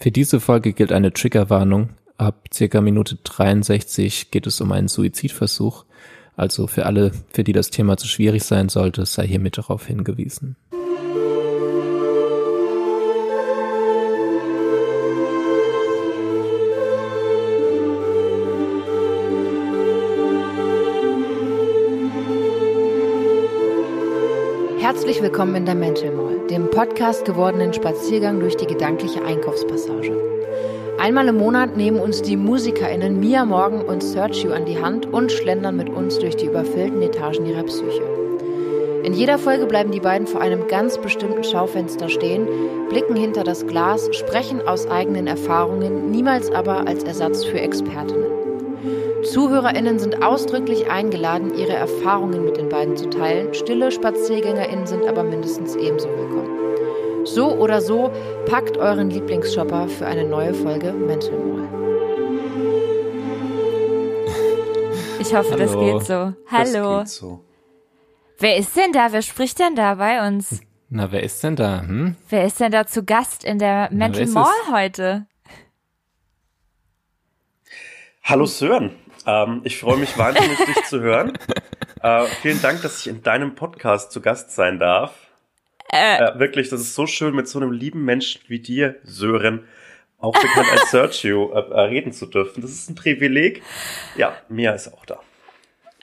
Für diese Folge gilt eine Triggerwarnung. Ab circa Minute 63 geht es um einen Suizidversuch. Also für alle, für die das Thema zu schwierig sein sollte, sei hiermit darauf hingewiesen. Herzlich willkommen in der Mental Mall, dem Podcast gewordenen Spaziergang durch die gedankliche Einkaufspassage. Einmal im Monat nehmen uns die MusikerInnen Mia Morgan und Sergio an die Hand und schlendern mit uns durch die überfüllten Etagen ihrer Psyche. In jeder Folge bleiben die beiden vor einem ganz bestimmten Schaufenster stehen, blicken hinter das Glas, sprechen aus eigenen Erfahrungen, niemals aber als Ersatz für Expertinnen. ZuhörerInnen sind ausdrücklich eingeladen, ihre Erfahrungen mit den beiden zu teilen. Stille SpaziergängerInnen sind aber mindestens ebenso willkommen. So oder so, packt euren Lieblingsshopper für eine neue Folge Mental Mall. Ich hoffe, Hallo. das geht so. Hallo. Das geht so. Wer ist denn da? Wer spricht denn da bei uns? Na, wer ist denn da? Hm? Wer ist denn da zu Gast in der Mental ist Mall es? heute? Hallo Sören, ähm, ich freue mich wahnsinnig, dich zu hören. Äh, vielen Dank, dass ich in deinem Podcast zu Gast sein darf. Äh, wirklich, das ist so schön, mit so einem lieben Menschen wie dir, Sören, auch bekannt als Sergio, äh, äh, reden zu dürfen. Das ist ein Privileg. Ja, Mia ist auch da.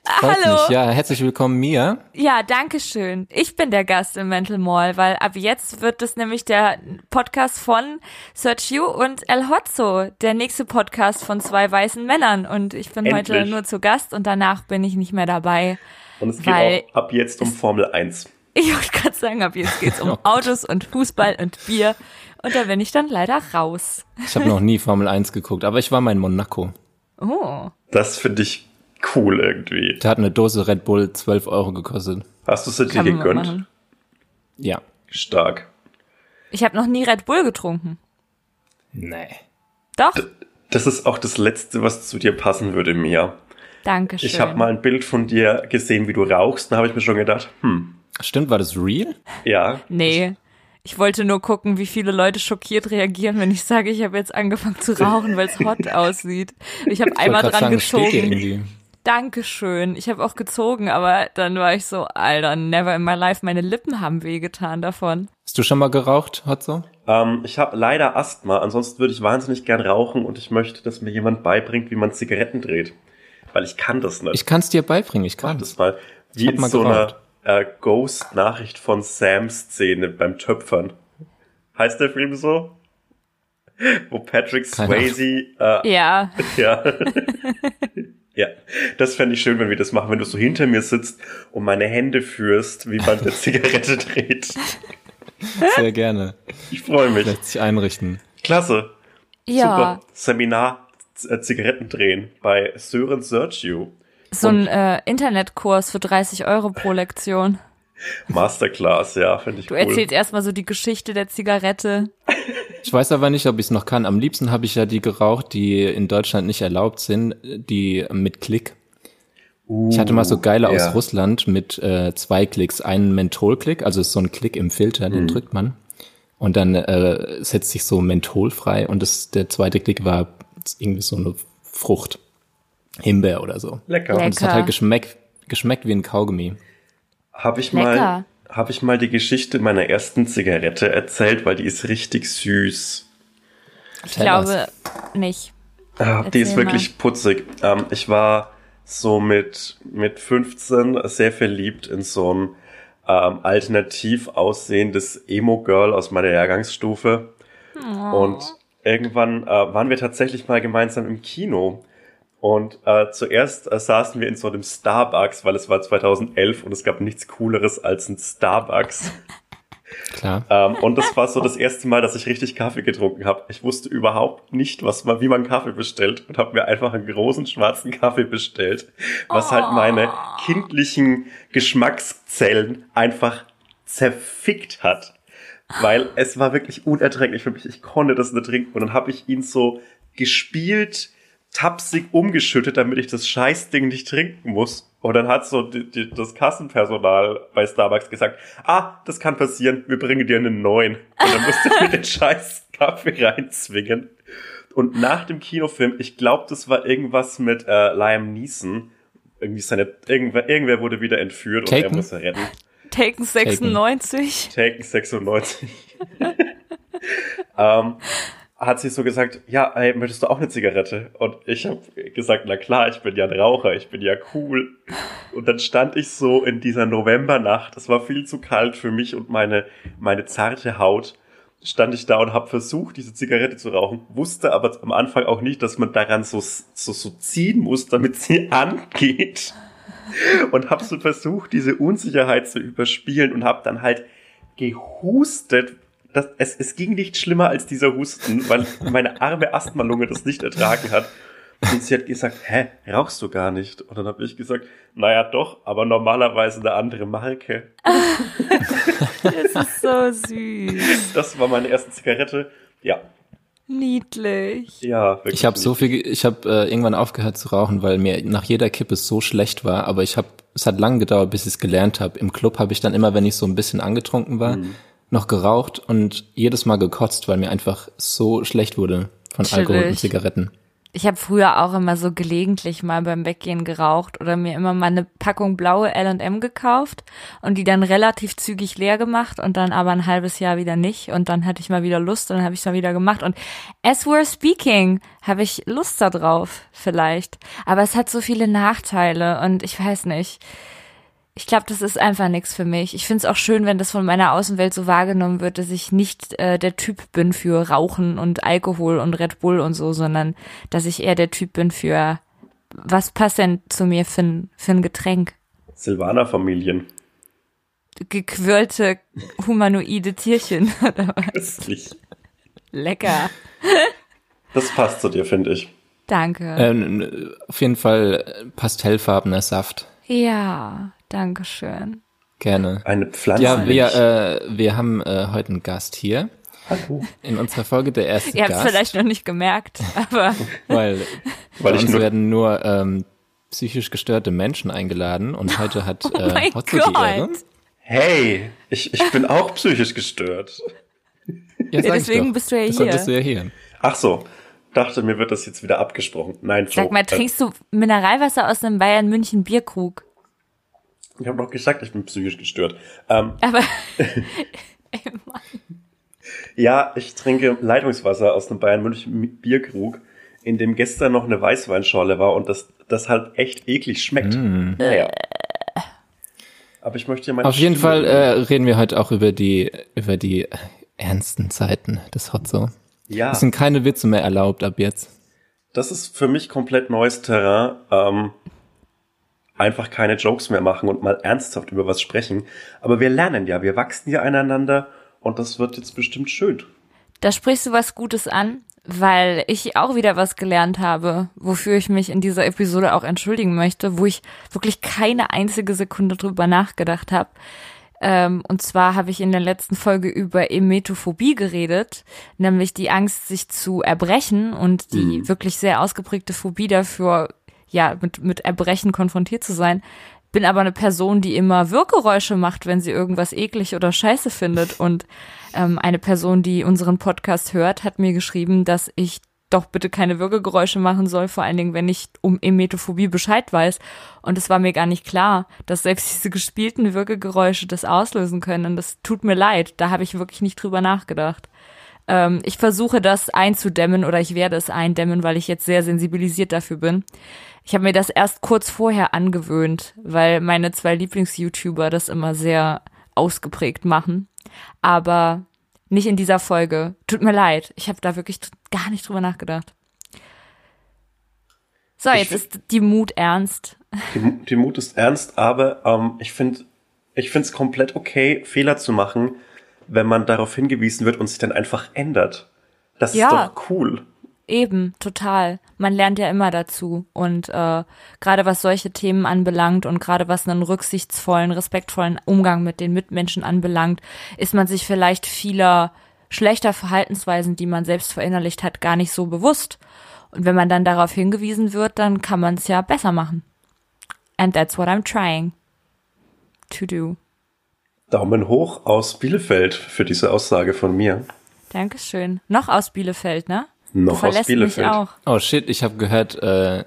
Freut Hallo. mich. Ja, herzlich willkommen, Mia. Ja, danke schön. Ich bin der Gast im Mental Mall, weil ab jetzt wird es nämlich der Podcast von Sergio und El Hotzo, der nächste Podcast von zwei weißen Männern. Und ich bin heute Endlich. nur zu Gast und danach bin ich nicht mehr dabei. Und es geht Weil- auch ab jetzt um Formel 1. Ich wollte gerade sagen, ab jetzt geht's um Autos und Fußball und Bier. Und da bin ich dann leider raus. Ich habe noch nie Formel 1 geguckt, aber ich war mal in Monaco. Oh. Das finde ich cool irgendwie. Da hat eine Dose Red Bull 12 Euro gekostet. Hast du es dir gegönnt? Ja. Stark. Ich habe noch nie Red Bull getrunken. Nee. Doch. Das ist auch das Letzte, was zu dir passen würde, Mia. Dankeschön. Ich habe mal ein Bild von dir gesehen, wie du rauchst. Da habe ich mir schon gedacht, hm, Stimmt, war das real? ja. Nee. Ich wollte nur gucken, wie viele Leute schockiert reagieren, wenn ich sage, ich habe jetzt angefangen zu rauchen, weil es hot aussieht. Ich habe einmal dran sagen, es steht dir gezogen. Dankeschön. Ich habe auch gezogen, aber dann war ich so, Alter, never in my life. Meine Lippen haben wehgetan davon. Hast du schon mal geraucht, Hotzo? Ähm, ich habe leider Asthma, ansonsten würde ich wahnsinnig gern rauchen und ich möchte, dass mir jemand beibringt, wie man Zigaretten dreht. Weil ich kann das nicht. Ich kann es dir beibringen, ich kann das mal. Wie in mal so einer geraucht. äh, Ghost-Nachricht von Sam-Szene beim Töpfern. Heißt der Film so? Wo Patrick Keine. Swayze äh, Ja, Ja. ja, das fände ich schön, wenn wir das machen, wenn du so hinter mir sitzt und meine Hände führst, wie man eine Zigarette dreht. Sehr gerne. Ich freue mich. Lässt sich einrichten. Klasse. ja. Super. Seminar äh, Zigaretten drehen bei Sören Sergio. So ein äh, Internetkurs für 30 Euro pro Lektion. Masterclass, ja, finde ich Du cool. erzählst erstmal so die Geschichte der Zigarette. Ich weiß aber nicht, ob ich es noch kann. Am liebsten habe ich ja die geraucht, die in Deutschland nicht erlaubt sind, die mit Klick. Ich hatte mal so geile ja. aus Russland mit äh, zwei Klicks. Einen Mentholklick, also ist so ein Klick im Filter, Mhm. den drückt man. Und dann äh, setzt sich so Menthol frei. Und das, der zweite Klick war irgendwie so eine Frucht. Himbeer oder so. Lecker. Lecker. Und es hat halt geschmeckt, geschmeckt wie ein Kaugummi. Habe ich Lecker. mal, habe ich mal die Geschichte meiner ersten Zigarette erzählt, weil die ist richtig süß. Ich glaube nicht. Ah, die ist wirklich putzig. Ähm, ich war so mit, mit 15 sehr verliebt in so ein ähm, alternativ aussehendes Emo-Girl aus meiner Jahrgangsstufe. Und irgendwann äh, waren wir tatsächlich mal gemeinsam im Kino. Und äh, zuerst äh, saßen wir in so einem Starbucks, weil es war 2011 und es gab nichts Cooleres als ein Starbucks. Klar. Ähm, und das war so das erste Mal, dass ich richtig Kaffee getrunken habe. Ich wusste überhaupt nicht, was man, wie man Kaffee bestellt und habe mir einfach einen großen schwarzen Kaffee bestellt, was halt meine kindlichen Geschmackszellen einfach zerfickt hat. Weil es war wirklich unerträglich für mich. Ich konnte das nicht trinken. Und dann habe ich ihn so gespielt, tapsig umgeschüttet, damit ich das Scheißding nicht trinken muss. Und dann hat so die, die, das Kassenpersonal bei Starbucks gesagt, ah, das kann passieren, wir bringen dir einen neuen. Und dann musste ich mir den scheiß Kaffee reinzwingen. Und nach dem Kinofilm, ich glaube, das war irgendwas mit äh, Liam Neeson. Irgendwie seine, irgendwer, irgendwer wurde wieder entführt Taken? und er muss er retten. Taken 96. Taken 96. ähm, hat sie so gesagt, ja, ey, möchtest du auch eine Zigarette? Und ich habe gesagt, na klar, ich bin ja ein Raucher, ich bin ja cool. Und dann stand ich so in dieser Novembernacht, es war viel zu kalt für mich und meine, meine zarte Haut, stand ich da und habe versucht, diese Zigarette zu rauchen, wusste aber am Anfang auch nicht, dass man daran so, so, so ziehen muss, damit sie angeht. Und habe so versucht, diese Unsicherheit zu überspielen und habe dann halt gehustet, das, es, es ging nicht schlimmer als dieser Husten, weil meine arme Asthmalunge das nicht ertragen hat. Und sie hat gesagt, hä, rauchst du gar nicht? Und dann habe ich gesagt, naja doch, aber normalerweise eine andere Marke. Das ist so süß. Das war meine erste Zigarette. Ja, Niedlich. ja, wirklich. Ich habe so viel, ich habe äh, irgendwann aufgehört zu rauchen, weil mir nach jeder Kippe so schlecht war. Aber ich habe, es hat lange gedauert, bis ich es gelernt habe. Im Club habe ich dann immer, wenn ich so ein bisschen angetrunken war, Mhm. Noch geraucht und jedes Mal gekotzt, weil mir einfach so schlecht wurde von Alkohol und. Zigaretten. Ich habe früher auch immer so gelegentlich mal beim Weggehen geraucht oder mir immer mal eine Packung blaue L&M gekauft und die dann relativ zügig leer gemacht und dann aber ein halbes Jahr wieder nicht und dann hatte ich mal wieder Lust und dann habe ich es mal wieder gemacht und as we're speaking habe ich Lust da drauf vielleicht, aber es hat so viele Nachteile und ich weiß nicht. Ich glaube, das ist einfach nichts für mich. Ich finde es auch schön, wenn das von meiner Außenwelt so wahrgenommen wird, dass ich nicht äh, der Typ bin für Rauchen und Alkohol und Red Bull und so, sondern dass ich eher der Typ bin für was passt denn zu mir für ein, für ein Getränk? Silvaner-Familien. Gequirlte humanoide Tierchen oder was? Köstlich. Lecker. Das passt zu dir, finde ich. Danke. Ähm, auf jeden Fall äh, pastellfarbener Saft. Ja, danke schön. Gerne. Eine Pflanze. Ja, wir, äh, wir haben äh, heute einen Gast hier. Hallo. In unserer Folge der erste Ihr habt es Gast, vielleicht noch nicht gemerkt, aber weil, Weil uns nur- werden nur ähm, psychisch gestörte Menschen eingeladen und heute hat äh, Oh mein Hotzo die Ehre. Hey, ich, ich bin auch psychisch gestört. Ja, ich deswegen bist du ja Deshalb hier. bist du ja hier. Ach so, dachte mir wird das jetzt wieder abgesprochen. Nein, Flo. sag mal, äh, trinkst du Mineralwasser aus einem Bayern München Bierkrug? Ich habe doch gesagt, ich bin psychisch gestört. Ähm, Aber ja, ich trinke Leitungswasser aus einem Bayern München Bierkrug, in dem gestern noch eine Weißweinschorle war und das, das halt echt eklig schmeckt. Naja. Aber ich möchte ja meine Auf jeden Stimme Fall äh, reden wir heute auch über die über die äh, ernsten Zeiten des Hotzo. ja, Es sind keine Witze mehr erlaubt ab jetzt. das ist für mich komplett neues Terrain. Ähm, einfach keine Jokes mehr machen und mal ernsthaft über was sprechen. Aber wir lernen ja, wir wachsen ja aneinander und das wird jetzt bestimmt schön. Da sprichst du was Gutes an, weil ich auch wieder was gelernt habe, wofür ich mich in dieser Episode auch entschuldigen möchte, wo ich wirklich keine einzige Sekunde drüber nachgedacht habe. Ähm, und zwar habe ich in der letzten Folge über Emetophobie geredet, nämlich die Angst, sich zu erbrechen und die wirklich sehr ausgeprägte Phobie dafür, ja, mit, mit Erbrechen konfrontiert zu sein. Bin aber eine Person, die immer Wirkgeräusche macht, wenn sie irgendwas eklig oder scheiße findet. Und ähm, eine Person, die unseren Podcast hört, hat mir geschrieben, dass ich doch bitte keine Würgegeräusche machen soll, vor allen Dingen, wenn ich um Emetophobie Bescheid weiß. Und es war mir gar nicht klar, dass selbst diese gespielten Würgegeräusche das auslösen können. Und das tut mir leid. Da habe ich wirklich nicht drüber nachgedacht. Ähm, ich versuche das einzudämmen oder ich werde es eindämmen, weil ich jetzt sehr sensibilisiert dafür bin. Ich habe mir das erst kurz vorher angewöhnt, weil meine zwei Lieblings-YouTuber das immer sehr ausgeprägt machen. Aber nicht in dieser Folge. Tut mir leid. Ich habe da wirklich gar nicht drüber nachgedacht. So, jetzt find- ist die Mut ernst. Die, die Mut ist ernst, aber ähm, ich finde ich finde es komplett okay, Fehler zu machen, wenn man darauf hingewiesen wird und sich dann einfach ändert. Das Ja. ist doch cool. Eben, total. Man lernt ja immer dazu. Und äh, gerade was solche Themen anbelangt und gerade was einen rücksichtsvollen, respektvollen Umgang mit den Mitmenschen anbelangt, ist man sich vielleicht vieler schlechter Verhaltensweisen, die man selbst verinnerlicht hat, gar nicht so bewusst. Und wenn man dann darauf hingewiesen wird, dann kann man es ja besser machen. And that's what I'm trying to do. Daumen hoch aus Bielefeld für diese Aussage von mir. Dankeschön. Noch aus Bielefeld, ne? Noch du aus Bielefeld. mich auch. Oh shit, ich habe gehört, äh,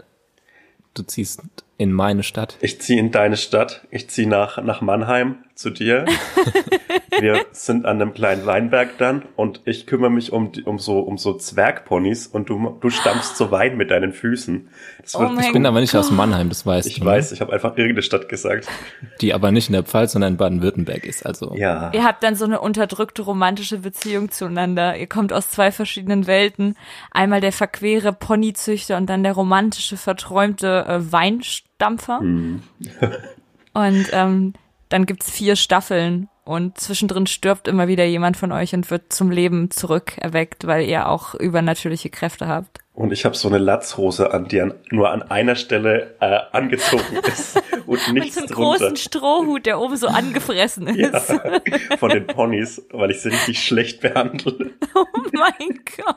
du ziehst in meine Stadt. Ich ziehe in deine Stadt. Ich ziehe nach, nach Mannheim zu dir. Wir sind an einem kleinen Weinberg dann und ich kümmere mich um, um so, um so Zwergponys und du, du stampfst so Wein mit deinen Füßen. Das Oh wird, Ich bin aber nicht aus Mannheim, das weißt ich du. weiß, ich habe einfach irgendeine Stadt gesagt. Ne? Die aber nicht in der Pfalz, sondern in Baden-Württemberg ist. Also Ja. Ihr habt dann so eine unterdrückte romantische Beziehung zueinander. Ihr kommt aus zwei verschiedenen Welten. Einmal der verquere Ponyzüchter und dann der romantische, verträumte äh, Weinstampfer. Hm. Und ähm, dann gibt's vier Staffeln und zwischendrin stirbt immer wieder jemand von euch und wird zum Leben zurückerweckt, weil ihr auch übernatürliche Kräfte habt. Und ich habe so eine Latzhose an, die an, nur an einer Stelle äh, angezogen ist und Mit nichts so einem großen Strohhut, der oben so angefressen ist. Ja, von den Ponys, weil ich sie richtig schlecht behandle. Oh mein Gott.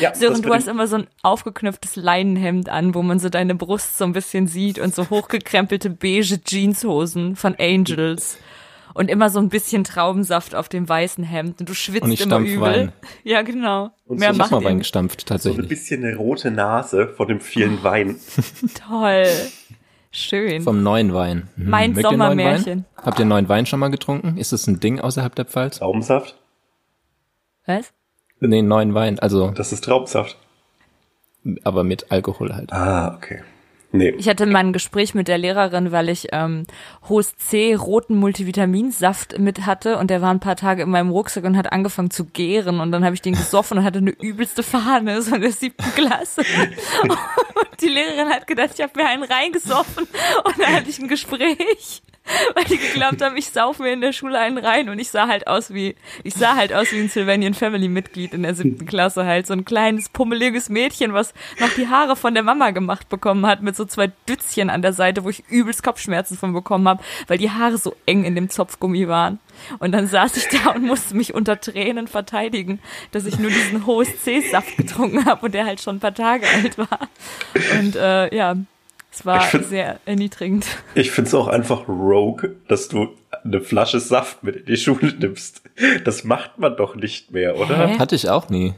Ja, Sören, das du hast immer so ein aufgeknöpftes Leinenhemd an, wo man so deine Brust so ein bisschen sieht und so hochgekrempelte beige Jeanshosen von Angels. Und immer so ein bisschen Traubensaft auf dem weißen Hemd. Und du schwitzt Und ich immer stampf übel. Wein. Ja, genau. Und Mehr so macht mal Wein gestampft, so ein tatsächlich. bisschen eine rote Nase von dem vielen Wein. toll. Schön. Vom neuen Wein. Hm, Mein mögt ihr neuen Sommermärchen. Wein? Habt ihr neuen Wein schon mal getrunken? Ist es ein Ding außerhalb der Pfalz? Traubensaft? Was? Nee, neuen Wein, also Das ist Traubensaft. aber mit Alkohol halt. Ah, okay. Nee. Ich hatte mal ein Gespräch mit der Lehrerin, weil ich ähm, hohes C roten Multivitaminsaft mit hatte und der war ein paar Tage in meinem Rucksack und hat angefangen zu gären und dann habe ich den gesoffen und hatte eine übelste Fahne so in der siebten Klasse. Und die Lehrerin hat gedacht, ich habe mir einen reingesoffen und dann hatte ich ein Gespräch. Weil die geglaubt haben, ich sauf mir in der Schule einen rein und ich sah halt aus wie, ich sah halt aus wie ein Sylvanian Family Mitglied in der siebten Klasse halt. So ein kleines, pummeliges Mädchen, was noch die Haare von der Mama gemacht bekommen hat mit so zwei Dützchen an der Seite, wo ich übelst Kopfschmerzen von bekommen habe, weil die Haare so eng in dem Zopfgummi waren. Und dann saß ich da und musste mich unter Tränen verteidigen, dass ich nur diesen hohes C-Saft getrunken habe und der halt schon ein paar Tage alt war. Und äh, ja, es war Ich find- sehr erniedrigend. Ich find's auch einfach rogue, dass du eine Flasche Saft mit in die Schule nimmst. Das macht man doch nicht mehr, oder? Hä? Hatte ich auch nie.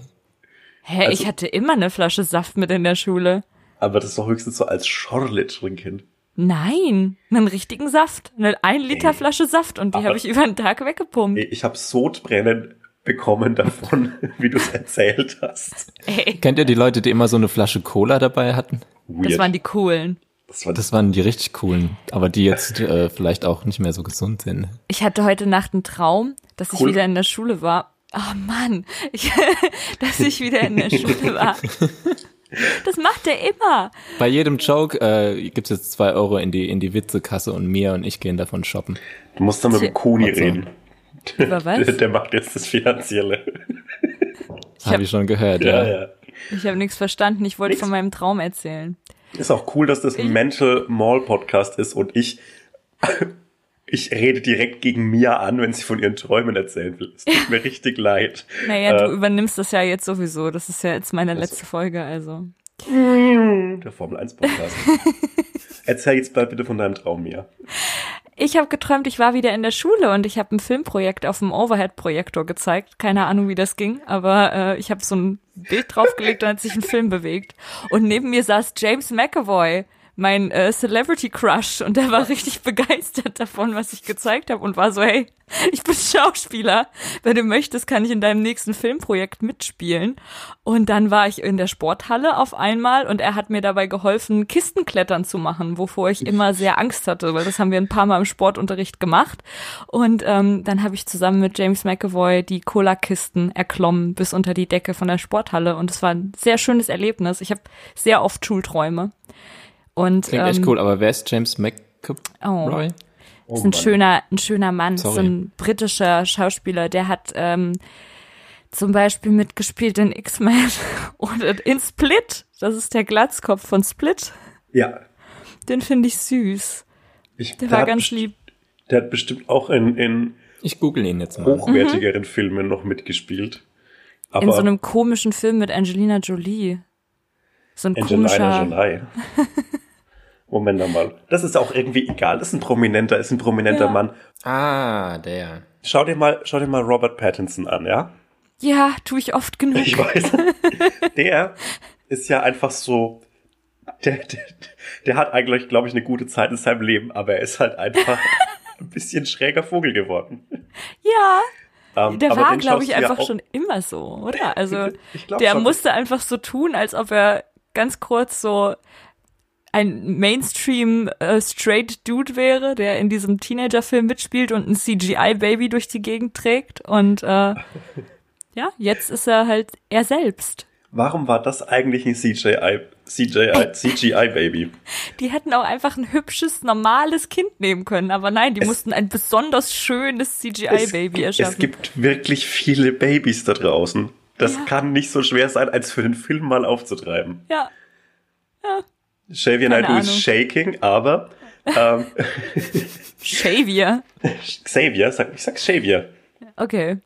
Hä, Also- ich hatte immer eine Flasche Saft mit in der Schule. Aber das ist doch höchstens so als Schorle trinken. Nein, einen richtigen Saft. Eine 1 Liter Ey. Flasche Saft und die habe ich über den Tag weggepumpt. Ich habe Sodbrennen bekommen davon, wie du es erzählt hast. Ey, Kennt ihr die Leute, die immer so eine Flasche Cola dabei hatten? Weird. das waren die coolen. Das war Das waren die richtig coolen, aber die jetzt äh, vielleicht auch nicht mehr so gesund sind. Ich hatte heute Nacht einen Traum, dass ich Cool. wieder in der Schule war. Oh Mann, ich, dass ich wieder in der Schule war. Das macht er immer. Bei jedem Joke äh, gibt's jetzt zwei Euro in die in die Witzekasse und Mia und ich gehen davon shoppen. Du musst dann mit dem Kuni Also. reden. Über was? Der, der macht jetzt das Finanzielle. Habe hab- ich schon gehört, Ja, ja. ja. Ich habe nichts verstanden. Ich wollte Nix. von meinem Traum erzählen. Ist auch cool, dass das ein Mental Mall Podcast ist und ich, ich rede direkt gegen Mia an, wenn sie von ihren Träumen erzählen will. Es tut mir richtig leid. Naja, Äh, du übernimmst das ja jetzt sowieso. Das ist ja jetzt meine letzte Folge, also. Der Formel 1 Podcast. Erzähl jetzt bald bitte von deinem Traum, Mia. Ich habe geträumt, ich war wieder in der Schule und ich habe ein Filmprojekt auf dem Overhead-Projektor gezeigt. Keine Ahnung, wie das ging, aber äh, ich habe so ein Bild draufgelegt und hat sich ein Film bewegt. Und neben mir saß James McAvoy, mein äh, Celebrity Crush, und der war richtig begeistert davon, was ich gezeigt habe und war so, hey, ich bin Schauspieler. Wenn du möchtest, kann ich in deinem nächsten Filmprojekt mitspielen. Und dann war ich in der Sporthalle auf einmal und er hat mir dabei geholfen, Kistenklettern zu machen, wovor ich immer sehr Angst hatte, weil das haben wir ein paar Mal im Sportunterricht gemacht. Und ähm, dann habe ich zusammen mit James McAvoy die Cola-Kisten erklommen bis unter die Decke von der Sporthalle. Und es war ein sehr schönes Erlebnis. Ich habe sehr oft Schulträume. Und Klingt ähm, echt cool, aber wer ist James McAvoy? Oh, ist ein schöner, ein schöner Mann, Sorry. so ein britischer Schauspieler, der hat ähm, zum Beispiel mitgespielt in X-Men oder in Split. Das ist der Glatzkopf von Split. Ja. Den finde ich süß. Ich, Der war hat ganz lieb. Der hat bestimmt auch in, in Ich google ihn jetzt mal. hochwertigeren Filmen noch mitgespielt. Aber In so einem komischen Film mit Angelina Jolie. So ein Angelina komischer. Jolie. Moment einmal. Das ist auch irgendwie egal. Das ist ein Prominenter, ist ein prominenter Ja. Mann. Ah, der. Schau dir mal, schau dir mal Robert Pattinson an, ja? Ja, tue ich oft genug. Ich weiß. Der ist ja einfach so. Der, der, der hat eigentlich, glaube ich, eine gute Zeit in seinem Leben, aber er ist halt einfach ein bisschen schräger Vogel geworden. Ja, Ähm, der war, glaube ich, einfach schon immer so, oder? Also glaub der schon. musste einfach so tun, als ob er ganz kurz so ein Mainstream äh, straight Dude wäre, der in diesem Teenager-Film mitspielt und ein CGI-Baby durch die Gegend trägt. Und äh, ja, jetzt ist er halt er selbst. Warum war das eigentlich ein CGI, CGI, CGI-Baby? Die hätten auch einfach ein hübsches, normales Kind nehmen können, aber nein, die Es- mussten ein besonders schönes CGI-Baby es, erschaffen. es gibt wirklich viele Babys da draußen. Das Ja. kann nicht so schwer sein, als für den Film mal aufzutreiben. ja, Xavier Keine Naidoo ist shaking, aber ähm, Xavier. Xavier, sag, ich sag Xavier. Okay.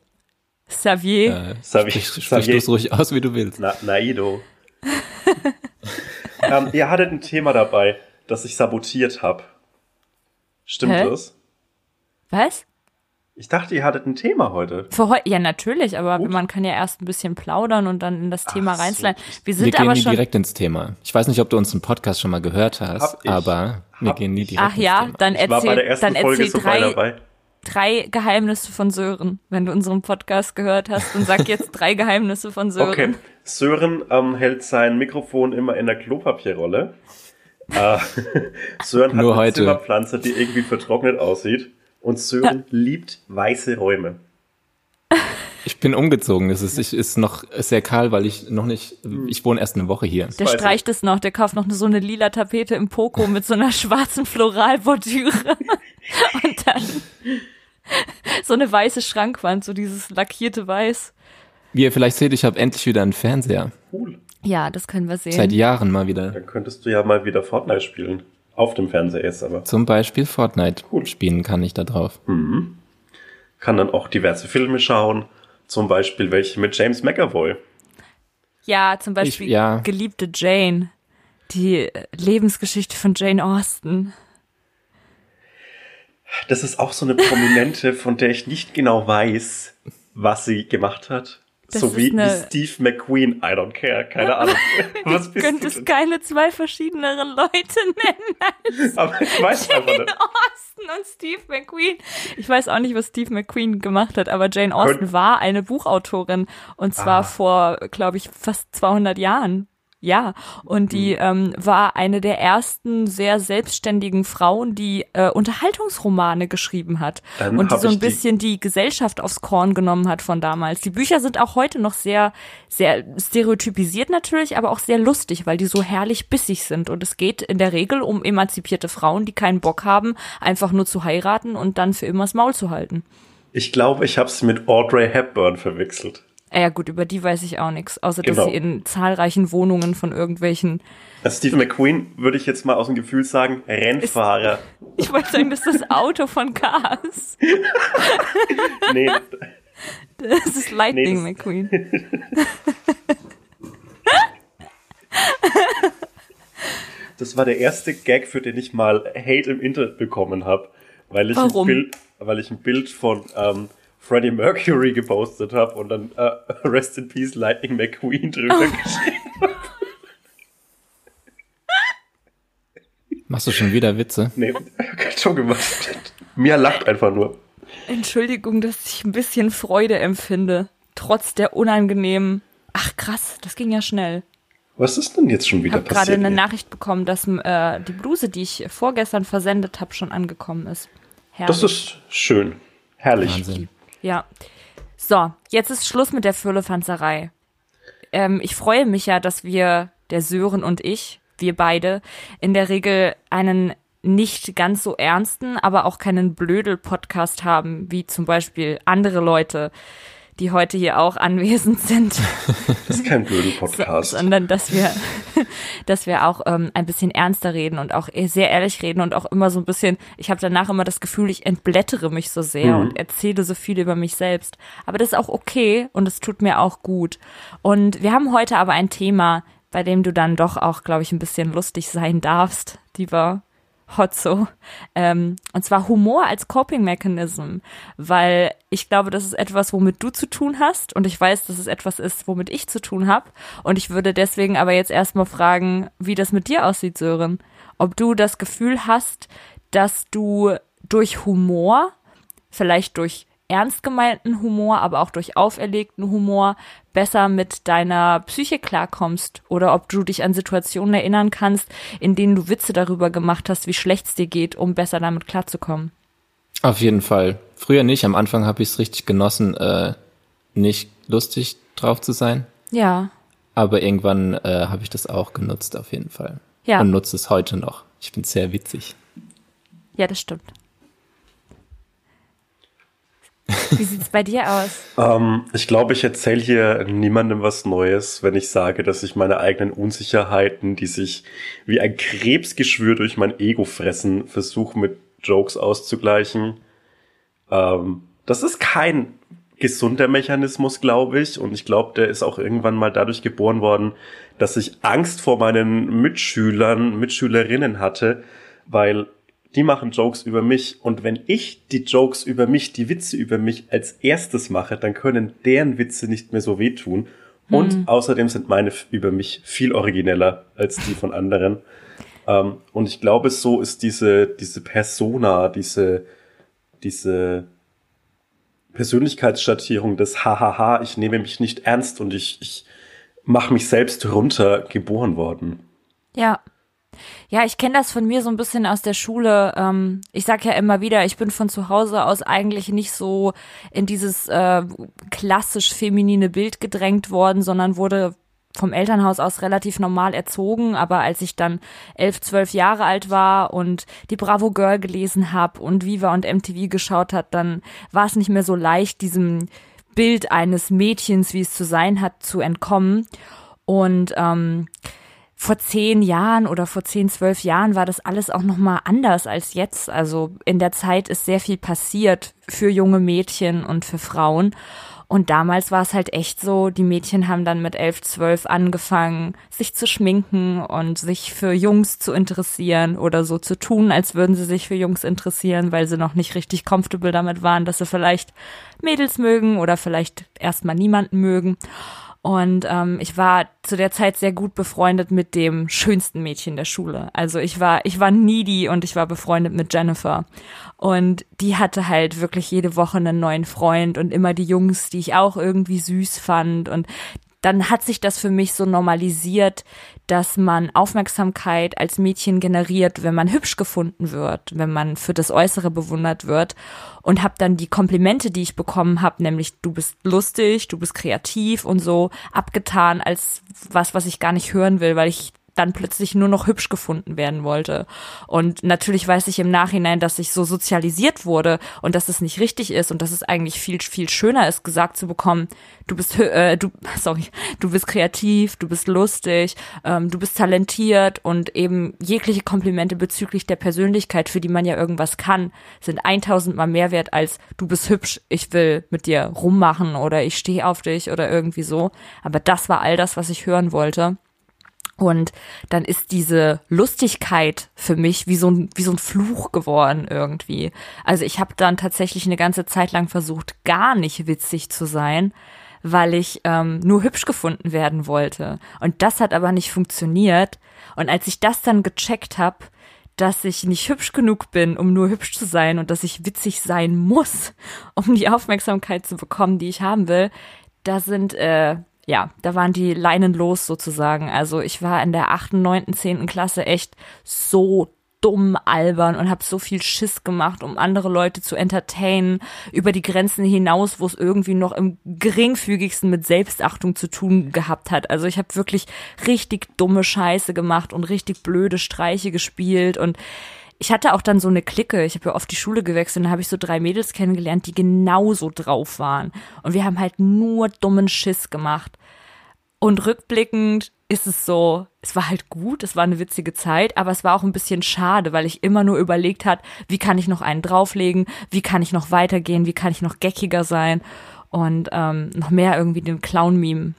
Xavier. Äh, Xavier- sprich, Xavier- es ruhig aus, wie du willst. Na, Naido. ähm, ihr hattet ein Thema dabei, das ich sabotiert habe. Stimmt Hä? das? Was? Ich dachte, ihr hattet ein Thema heute. Für heu ja, natürlich, aber Gut. man kann ja erst ein bisschen plaudern und dann in das Thema Ach so. reinsliden. Wir Wir sind gehen aber nie schon. direkt ins Thema. Ich weiß nicht, ob du unseren Podcast schon mal gehört hast, aber wir Hab gehen nie direkt Ach ins ja, Thema. dann Ich war bei der erzähl, ersten dann Folge erzähl so drei, dabei. drei Geheimnisse von Sören, wenn du unseren Podcast gehört hast und sag jetzt drei Geheimnisse von Sören. Okay. Sören ähm, hält sein Mikrofon immer in der Klopapierrolle. Äh, Sören hat Nur eine heute. Zimmerpflanze, die irgendwie vertrocknet aussieht. Und Sören liebt weiße Räume. Ich bin umgezogen. Es ist, ich, ist noch sehr kahl, weil ich noch nicht, ich wohne erst eine Woche hier. Der streicht es noch, der kauft noch so eine lila Tapete im Poco mit so einer schwarzen Floralbordüre. und dann so eine weiße Schrankwand, so dieses lackierte Weiß. Wie ihr vielleicht seht, ich habe endlich wieder einen Fernseher. Cool. Ja, das können wir sehen. Seit Jahren mal wieder. Dann könntest du ja mal wieder Fortnite spielen. Auf dem Fernseher jetzt aber. Zum Beispiel Fortnite Cool. spielen kann ich da drauf. Kann dann auch diverse Filme schauen. Zum Beispiel welche mit James McAvoy. Ja, zum Beispiel Ich- ja. Geliebte Jane. Die Lebensgeschichte von Jane Austen. Das ist auch so eine Prominente, von der ich nicht genau weiß, was sie gemacht hat. Das so wie, eine- wie Steve McQueen. I don't care. Keine Ahnung. Was Du du könntest denn? keine zwei verschiedeneren Leute nennen. Aber ich weiß Jane. Austen und Steve McQueen. Ich weiß auch nicht, was Steve McQueen gemacht hat, aber Jane Austen Könnt- war eine Buchautorin und zwar Ah. vor, glaube ich, fast 200 Jahren. Ja, und die Hm. ähm, war eine der ersten sehr selbstständigen Frauen, die äh, Unterhaltungsromane geschrieben hat Dann und die so ein ich die- bisschen die Gesellschaft aufs Korn genommen hat von damals. Die Bücher sind auch heute noch sehr, sehr stereotypisiert natürlich, aber auch sehr lustig, weil die so herrlich bissig sind. Und es geht in der Regel um emanzipierte Frauen, die keinen Bock haben, einfach nur zu heiraten und dann für immer das Maul zu halten. Ich glaube, ich habe sie mit Audrey Hepburn verwechselt. Äh, Ja gut, über die weiß ich auch nichts, außer dass Genau. sie in zahlreichen Wohnungen von irgendwelchen, Also Steve McQueen würde ich jetzt mal aus dem Gefühl sagen, Rennfahrer. ich wollte sagen, das ist das Auto von Cars. nee, Das ist Lightning Nee, das- McQueen. das war der erste Gag, für den ich mal Hate im Internet bekommen habe, weil ich Warum? ein Bild, weil ich ein Bild von ähm, Freddie Mercury gepostet habe und dann äh, Rest in Peace Lightning McQueen drüber Oh. geschrieben. Machst du schon wieder Witze? Nee, schon gemacht. Mia lacht einfach nur. Entschuldigung, dass ich ein bisschen Freude empfinde, trotz der unangenehmen. Ach krass, das ging ja schnell. Was ist denn jetzt schon Ich wieder habe gerade passiert? eine? Nachricht bekommen, dass äh, die Bluse, die ich vorgestern versendet habe, schon angekommen ist. Herrlich. Das ist schön. Herrlich. Wahnsinn. Ja. So, jetzt ist Schluss mit der Füllefanzerei. Ähm, ich freue mich ja, dass wir, der Sören und ich, wir beide, in der Regel einen nicht ganz so ernsten, aber auch keinen Blödel-Podcast haben, wie zum Beispiel andere Leute, die heute hier auch anwesend sind. Das ist kein blöder Podcast. sondern dass wir, dass wir auch ähm, ein bisschen ernster reden und auch sehr ehrlich reden und auch immer so ein bisschen, ich habe danach immer das Gefühl, ich entblättere mich so sehr Mhm. und erzähle so viel über mich selbst. Aber das ist auch okay und es tut mir auch gut. Und wir haben heute aber ein Thema, bei dem du dann doch auch, glaube ich, ein bisschen lustig sein darfst, lieber Hotzo. Ähm, und zwar Humor als Coping Mechanism, weil ich glaube, das ist etwas, womit du zu tun hast und ich weiß, dass es etwas ist, womit ich zu tun habe. Und ich würde deswegen aber jetzt erstmal fragen, wie das mit dir aussieht, Sören. Ob du das Gefühl hast, dass du durch Humor, vielleicht durch ernst gemeinten Humor, aber auch durch auferlegten Humor besser mit deiner Psyche klarkommst oder ob du dich an Situationen erinnern kannst, in denen du Witze darüber gemacht hast, wie schlecht es dir geht, um besser damit klarzukommen. Auf jeden Fall. Früher nicht. Am Anfang habe ich es richtig genossen, äh, nicht lustig drauf zu sein. Ja. Aber irgendwann äh, habe ich das auch genutzt, auf jeden Fall. Ja. Und nutze es heute noch. Ich bin sehr witzig. Ja, das stimmt. Wie sieht's bei dir aus? ähm, ich glaube, ich erzähle hier niemandem was Neues, wenn ich sage, dass ich meine eigenen Unsicherheiten, die sich wie ein Krebsgeschwür durch mein Ego fressen, versuche mit Jokes auszugleichen. Ähm, das ist kein gesunder Mechanismus, glaube ich. Und ich glaube, der ist auch irgendwann mal dadurch geboren worden, dass ich Angst vor meinen Mitschülern, Mitschülerinnen hatte, weil die machen Jokes über mich und wenn ich die Jokes über mich, die Witze über mich als erstes mache, dann können deren Witze nicht mehr so wehtun. Und hm. außerdem sind meine über mich viel origineller als die von anderen. Ähm, und ich glaube, so ist diese, diese Persona, diese, diese Persönlichkeitsschattierung des Hahaha, ich nehme mich nicht ernst und ich, ich mache mich selbst runter geboren worden. Ja, ja, ich kenne das von mir so ein bisschen aus der Schule. Ähm, ich sag ja immer wieder, ich bin von zu Hause aus eigentlich nicht so in dieses äh, klassisch feminine Bild gedrängt worden, sondern wurde vom Elternhaus aus relativ normal erzogen, aber als ich dann elf, zwölf Jahre alt war und die Bravo Girl gelesen habe und Viva und MTV geschaut hat, dann war es nicht mehr so leicht, diesem Bild eines Mädchens, wie es zu sein hat, zu entkommen. Und ähm, vor zehn Jahren oder vor zehn, zwölf Jahren war das alles auch nochmal anders als jetzt. Also in der Zeit ist sehr viel passiert für junge Mädchen und für Frauen. Und damals war es halt echt so, die Mädchen haben dann mit elf, zwölf angefangen, sich zu schminken und sich für Jungs zu interessieren oder so zu tun, als würden sie sich für Jungs interessieren, weil sie noch nicht richtig comfortable damit waren, dass sie vielleicht Mädels mögen oder vielleicht erstmal niemanden mögen. Und ähm, ich war zu der Zeit sehr gut befreundet mit dem schönsten Mädchen der Schule. Also ich war, ich war needy und ich war befreundet mit Jennifer. Und die hatte halt wirklich jede Woche einen neuen Freund und immer die Jungs, die ich auch irgendwie süß fand. Und dann hat sich das für mich so normalisiert, dass man Aufmerksamkeit als Mädchen generiert, wenn man hübsch gefunden wird, wenn man für das Äußere bewundert wird. Und habe dann die Komplimente, die ich bekommen habe, nämlich du bist lustig, du bist kreativ und so abgetan als was, was ich gar nicht hören will, weil ich dann plötzlich nur noch hübsch gefunden werden wollte. Und natürlich weiß ich im Nachhinein, dass ich so sozialisiert wurde und dass es nicht richtig ist und dass es eigentlich viel, viel schöner ist, gesagt zu bekommen, du bist, äh, du, sorry, du bist kreativ, du bist lustig, ähm, du bist talentiert und eben jegliche Komplimente bezüglich der Persönlichkeit, für die man ja irgendwas kann, sind 1000 mal mehr wert als du bist hübsch, ich will mit dir rummachen oder ich stehe auf dich oder irgendwie so. Aber das war all das, was ich hören wollte. Und dann ist diese Lustigkeit für mich wie so ein, wie so ein Fluch geworden irgendwie. Also ich habe dann tatsächlich eine ganze Zeit lang versucht, gar nicht witzig zu sein, weil ich ähm, nur hübsch gefunden werden wollte. Und das hat aber nicht funktioniert. Und als ich das dann gecheckt habe, dass ich nicht hübsch genug bin, um nur hübsch zu sein und dass ich witzig sein muss, um die Aufmerksamkeit zu bekommen, die ich haben will, da sind äh, ja, da waren die Leinen los sozusagen. Also ich war in der achten, neunten, zehnten Klasse echt so dumm albern und habe so viel Schiss gemacht, um andere Leute zu entertainen, über die Grenzen hinaus, wo es irgendwie noch im geringfügigsten mit Selbstachtung zu tun gehabt hat. Also ich habe wirklich richtig dumme Scheiße gemacht und richtig blöde Streiche gespielt und ich hatte auch dann so eine Clique. Ich habe ja oft die Schule gewechselt und habe ich so drei Mädels kennengelernt, die genauso drauf waren. Und wir haben halt nur dummen Schiss gemacht. Und rückblickend ist es so, es war halt gut, es war eine witzige Zeit, aber es war auch ein bisschen schade, weil ich immer nur überlegt hat, wie kann ich noch einen drauflegen, wie kann ich noch weitergehen, wie kann ich noch geckiger sein und ähm, noch mehr irgendwie den Clown-Meme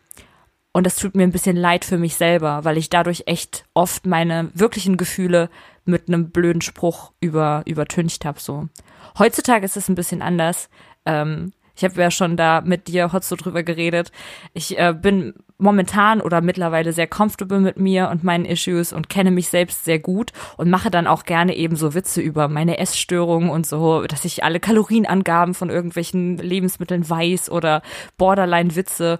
Und das tut mir ein bisschen leid für mich selber, weil ich dadurch echt oft meine wirklichen Gefühle mit einem blöden Spruch über, übertüncht habe. So. Heutzutage ist es ein bisschen anders. Ähm, ich habe ja schon da mit dir Hotzo drüber geredet. Ich äh, bin momentan oder mittlerweile sehr comfortable mit mir und meinen Issues und kenne mich selbst sehr gut und mache dann auch gerne eben so Witze über meine Essstörungen und so, dass ich alle Kalorienangaben von irgendwelchen Lebensmitteln weiß oder Borderline-Witze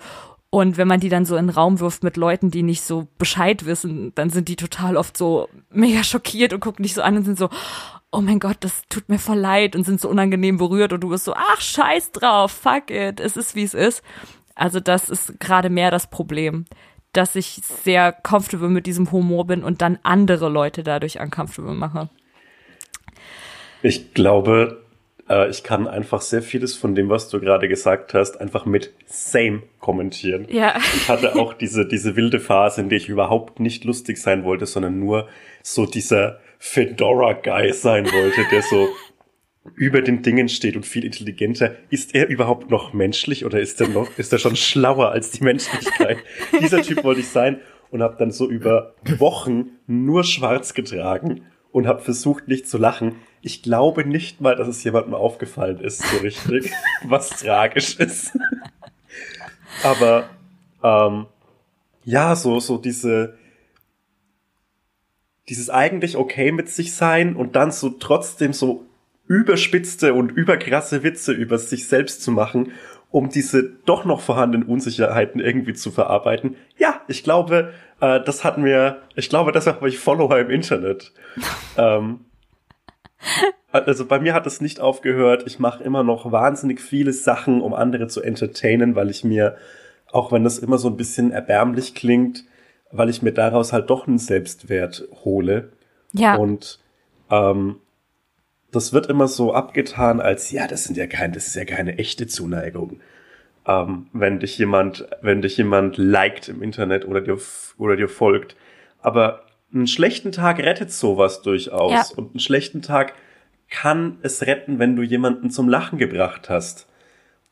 und wenn man die dann so in den Raum wirft mit Leuten, die nicht so Bescheid wissen, dann sind die total oft so mega schockiert und gucken dich so an und sind so, oh mein Gott, das tut mir voll leid und sind so unangenehm berührt und du bist so, ach, scheiß drauf, fuck it, es ist wie es ist. Also das ist gerade mehr das Problem, dass ich sehr comfortable mit diesem Humor bin und dann andere Leute dadurch uncomfortable mache. Ich glaube, äh, ich kann einfach sehr vieles von dem, was du gerade gesagt hast, einfach mit same kommentieren. Ja. Ich hatte auch diese, diese wilde Phase, in der ich überhaupt nicht lustig sein wollte, sondern nur so dieser Fedora-Guy sein wollte, der so über den Dingen steht und viel intelligenter. Ist er überhaupt noch menschlich oder ist er noch, ist er schon schlauer als die Menschlichkeit? Dieser Typ wollte ich sein und habe dann so über Wochen nur schwarz getragen und habe versucht nicht zu lachen. Ich glaube nicht mal, dass es jemandem aufgefallen ist, so richtig, was tragisch ist. Aber ähm, ja, so so diese dieses eigentlich okay mit sich sein und dann so trotzdem so überspitzte und überkrasse Witze über sich selbst zu machen, um diese doch noch vorhandenen Unsicherheiten irgendwie zu verarbeiten. Ja, ich glaube, äh, das hat mir, ich glaube, das habe ich Follower im Internet. ähm, also bei mir hat es nicht aufgehört. Ich mache immer noch wahnsinnig viele Sachen, um andere zu entertainen, weil ich mir, auch wenn das immer so ein bisschen erbärmlich klingt, weil ich mir daraus halt doch einen Selbstwert hole. Ja. Und ähm, das wird immer so abgetan als, ja, das sind ja kein, das ist ja keine echte Zuneigung. Ähm, wenn dich jemand, wenn dich jemand liked im Internet oder dir, oder dir folgt. Aber einen schlechten Tag rettet sowas durchaus. Ja. Und einen schlechten Tag kann es retten, wenn du jemanden zum Lachen gebracht hast.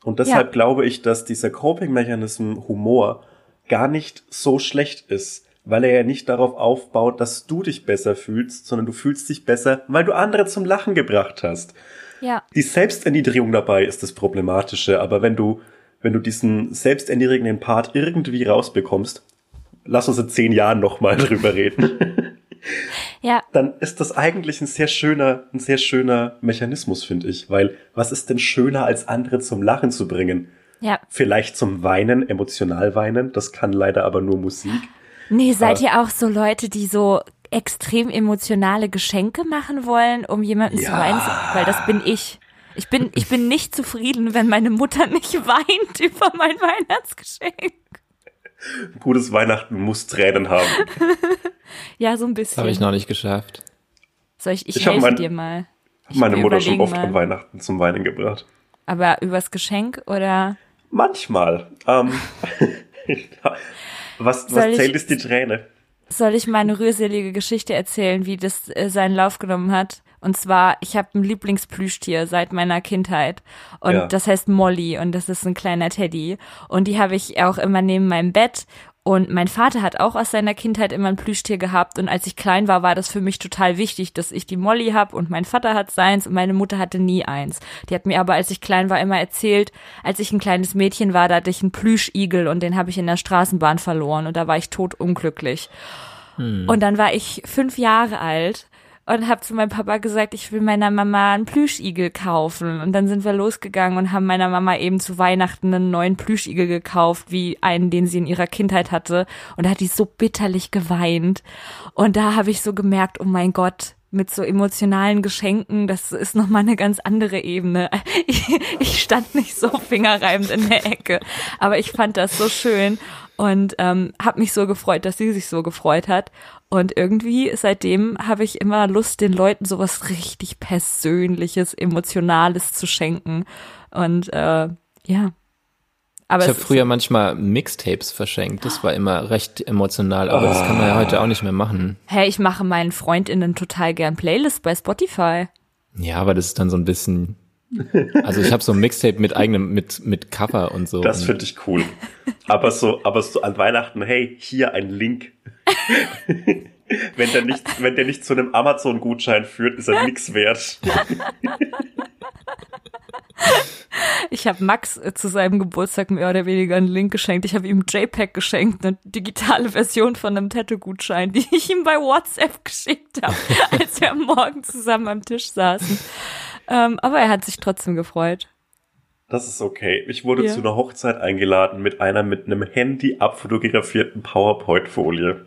Und deshalb Ja. glaube ich, dass dieser Coping-Mechanism Humor gar nicht so schlecht ist, weil er ja nicht darauf aufbaut, dass du dich besser fühlst, sondern du fühlst dich besser, weil du andere zum Lachen gebracht hast. Ja. Die Selbsterniedrigung dabei ist das Problematische, aber wenn du, wenn du diesen selbsterniedrigenden Part irgendwie rausbekommst, lass uns in zehn Jahren nochmal drüber reden, Ja. dann ist das eigentlich ein sehr schöner, ein sehr schöner Mechanismus, finde ich, weil was ist denn schöner, als andere zum Lachen zu bringen? Ja. Vielleicht zum Weinen, emotional weinen, das kann leider aber nur Musik. Nee, seid ihr auch so Leute, die so extrem emotionale Geschenke machen wollen, um jemanden zu Ja. weinen? zu- Weil das bin ich. Ich bin, ich bin nicht zufrieden, wenn meine Mutter nicht weint über mein Weihnachtsgeschenk. Ein gutes Weihnachten muss Tränen haben. Ja, so ein bisschen. habe ich noch nicht geschafft. Soll ich, ich, Ich helfe mein- dir mal. Ich Meine Mutter schon oft mal. an Weihnachten zum Weinen gebracht. Aber übers Geschenk oder? Manchmal. Ähm, was was ich- zählt ist die Träne? Soll ich mal eine rührselige Geschichte erzählen, wie das äh, seinen Lauf genommen hat? Und zwar, ich habe ein Lieblingsplüschtier seit meiner Kindheit. Und Ja. das heißt Molly und das ist ein kleiner Teddy. Und die habe ich auch immer neben meinem Bett. Und mein Vater hat auch aus seiner Kindheit immer ein Plüschtier gehabt. Und als ich klein war, war das für mich total wichtig, dass ich die Molly hab und mein Vater hat seins und meine Mutter hatte nie eins. Die hat mir aber, als ich klein war, immer erzählt, als ich ein kleines Mädchen war, da hatte ich einen Plüschigel und den habe ich in der Straßenbahn verloren und da war ich tot unglücklich. Und dann war ich fünf Jahre alt und habe zu meinem Papa gesagt, ich will meiner Mama einen Plüschigel kaufen. Und dann sind wir losgegangen und haben meiner Mama eben zu Weihnachten einen neuen Plüschigel gekauft, wie einen, den sie in ihrer Kindheit hatte. Und da hat die so bitterlich geweint. Und da habe ich so gemerkt, oh mein Gott, mit so emotionalen Geschenken, das ist nochmal eine ganz andere Ebene. Ich, ich stand nicht so fingerreibend in der Ecke, aber ich fand das so schön und ähm, habe mich so gefreut, dass sie sich so gefreut hat. Und irgendwie seitdem habe ich immer Lust, den Leuten sowas richtig Persönliches, Emotionales zu schenken. Und äh, ja. Aber Ich habe früher manchmal Mixtapes verschenkt. Das war immer recht emotional, aber das kann man ja heute auch nicht mehr machen. hey, ich mache meinen FreundInnen total gern Playlists bei Spotify. Ja, aber das ist dann so ein bisschen Also ich habe so ein Mixtape mit eigenem, mit, mit Cover und so. Das finde ich cool. Aber so, aber so an Weihnachten, hey, hier ein Link. wenn der nicht, wenn der nicht zu einem Amazon-Gutschein führt, ist er nix wert. Ich habe Max äh, zu seinem Geburtstag mehr oder weniger einen Link geschenkt. Ich habe ihm JPEG geschenkt, eine digitale Version von einem Tattoo-Gutschein, die ich ihm bei WhatsApp geschickt habe, als wir am Morgen zusammen am Tisch saßen. Ähm, aber er hat sich trotzdem gefreut. Das ist okay. Ich wurde Ja. zu einer Hochzeit eingeladen mit einer mit einem Handy abfotografierten PowerPoint-Folie.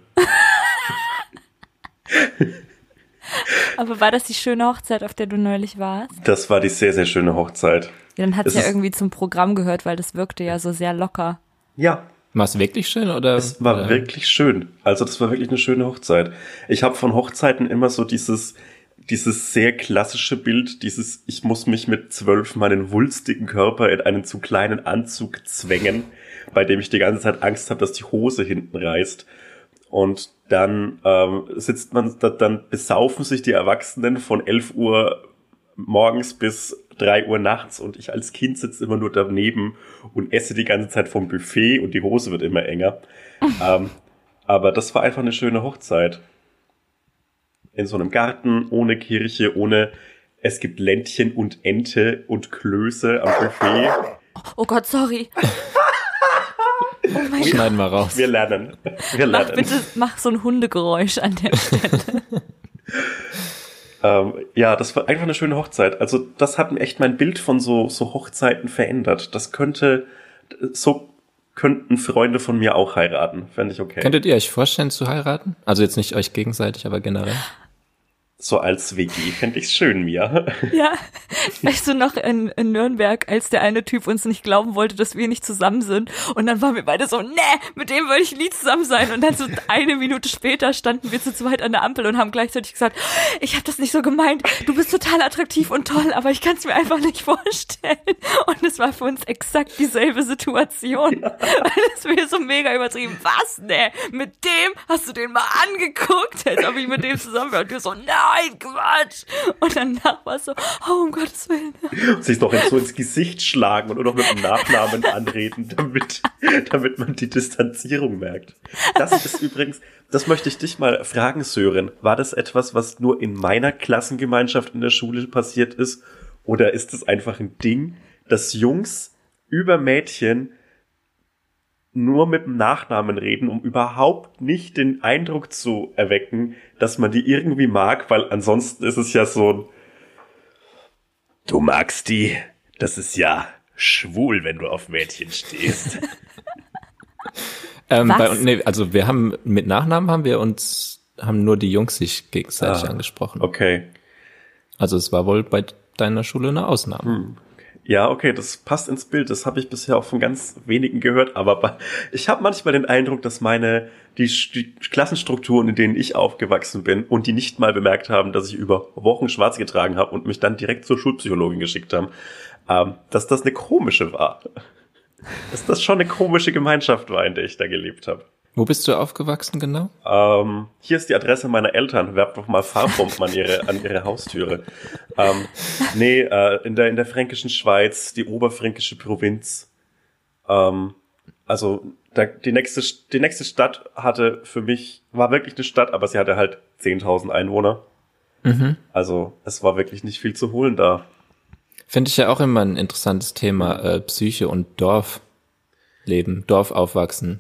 Aber war das die schöne Hochzeit, auf der du neulich warst? Das war die sehr, sehr schöne Hochzeit. Ja, dann hat es ja irgendwie zum Programm gehört, weil das wirkte ja so sehr locker. Ja, War es wirklich schön oder? Es war oder? wirklich schön. Also das war wirklich eine schöne Hochzeit. Ich habe von Hochzeiten immer so dieses dieses sehr klassische Bild, dieses ich muss mich mit zwölf meinen wulstigen Körper in einen zu kleinen Anzug zwängen, bei dem ich die ganze Zeit Angst habe, dass die Hose hinten reißt. Und dann ähm, sitzt man, da, dann besaufen sich die Erwachsenen von 11 Uhr morgens bis 3 Uhr nachts und ich als Kind sitze immer nur daneben und esse die ganze Zeit vom Buffet und die Hose wird immer enger. ähm, aber das war einfach eine schöne Hochzeit. In so einem Garten, ohne Kirche, ohne es gibt Ländchen und Ente und Klöße am Buffet. Oh Gott, sorry. Oh mein Gott. Schneiden wir raus. Wir lernen. Wir Mach lernen. bitte, mach so ein Hundegeräusch an der Stelle. Ähm, ja, das war einfach eine schöne Hochzeit. Also das hat mir echt mein Bild von so, so Hochzeiten verändert. Das könnte, so könnten Freunde von mir auch heiraten. Fände ich okay. Könntet ihr euch vorstellen zu heiraten? Also jetzt nicht euch gegenseitig, aber generell. So als WG fände ich's schön, Mia. Ja, weißt du noch in, in Nürnberg, als der eine Typ uns nicht glauben wollte, dass wir nicht zusammen sind. Und dann waren wir beide so, nee, mit dem würde ich nie zusammen sein. Und dann so eine Minute später standen wir zu zweit an der Ampel und haben gleichzeitig gesagt, ich habe das nicht so gemeint. Du bist total attraktiv und toll, aber ich kann es mir einfach nicht vorstellen. Und es war für uns exakt dieselbe Situation. Weil es wir so mega übertrieben. Was? Nee, mit dem hast du den mal angeguckt, als ob ich mit dem zusammen wäre. Und wir so, nein, Quatsch. Und danach war es so, oh, um Gottes Willen. Sich doch so ins Gesicht schlagen und nur noch mit dem Nachnamen anreden, damit, damit man die Distanzierung merkt. Das ist übrigens, das möchte ich dich mal fragen, Sören. War das etwas, was nur in meiner Klassengemeinschaft in der Schule passiert ist? Oder ist es einfach ein Ding, dass Jungs über Mädchen nur mit dem Nachnamen reden, um überhaupt nicht den Eindruck zu erwecken, dass man die irgendwie mag, weil ansonsten ist es ja so ein Du magst die? Das ist ja schwul, wenn du auf Mädchen stehst. Ähm, Was? bei, nee, also wir haben mit Nachnamen haben wir uns haben nur die Jungs sich gegenseitig Ah, angesprochen. Okay. Also es war wohl bei deiner Schule eine Ausnahme. Ja, okay, das passt ins Bild. Das habe ich bisher auch von ganz wenigen gehört. Aber ich habe manchmal den Eindruck, dass meine die, die Klassenstrukturen, in denen ich aufgewachsen bin und die nicht mal bemerkt haben, dass ich über Wochen schwarz getragen habe und mich dann direkt zur Schulpsychologin geschickt haben, ähm, dass das eine komische war. Dass das schon eine komische Gemeinschaft war, in der ich da gelebt habe. Wo bist du aufgewachsen genau? Ähm, hier ist die Adresse meiner Eltern. Werft doch mal Farbbomben an ihre, an ihre Haustüre. Ähm, nee, äh, in, der, in der fränkischen Schweiz, die oberfränkische Provinz. Ähm, also da, die, nächste, die nächste Stadt hatte für mich, war wirklich eine Stadt, aber sie hatte halt 10.000 Einwohner. Mhm. Also es war wirklich nicht viel zu holen da. Finde ich ja auch immer ein interessantes Thema, äh, Psyche und Dorfleben, Dorf aufwachsen.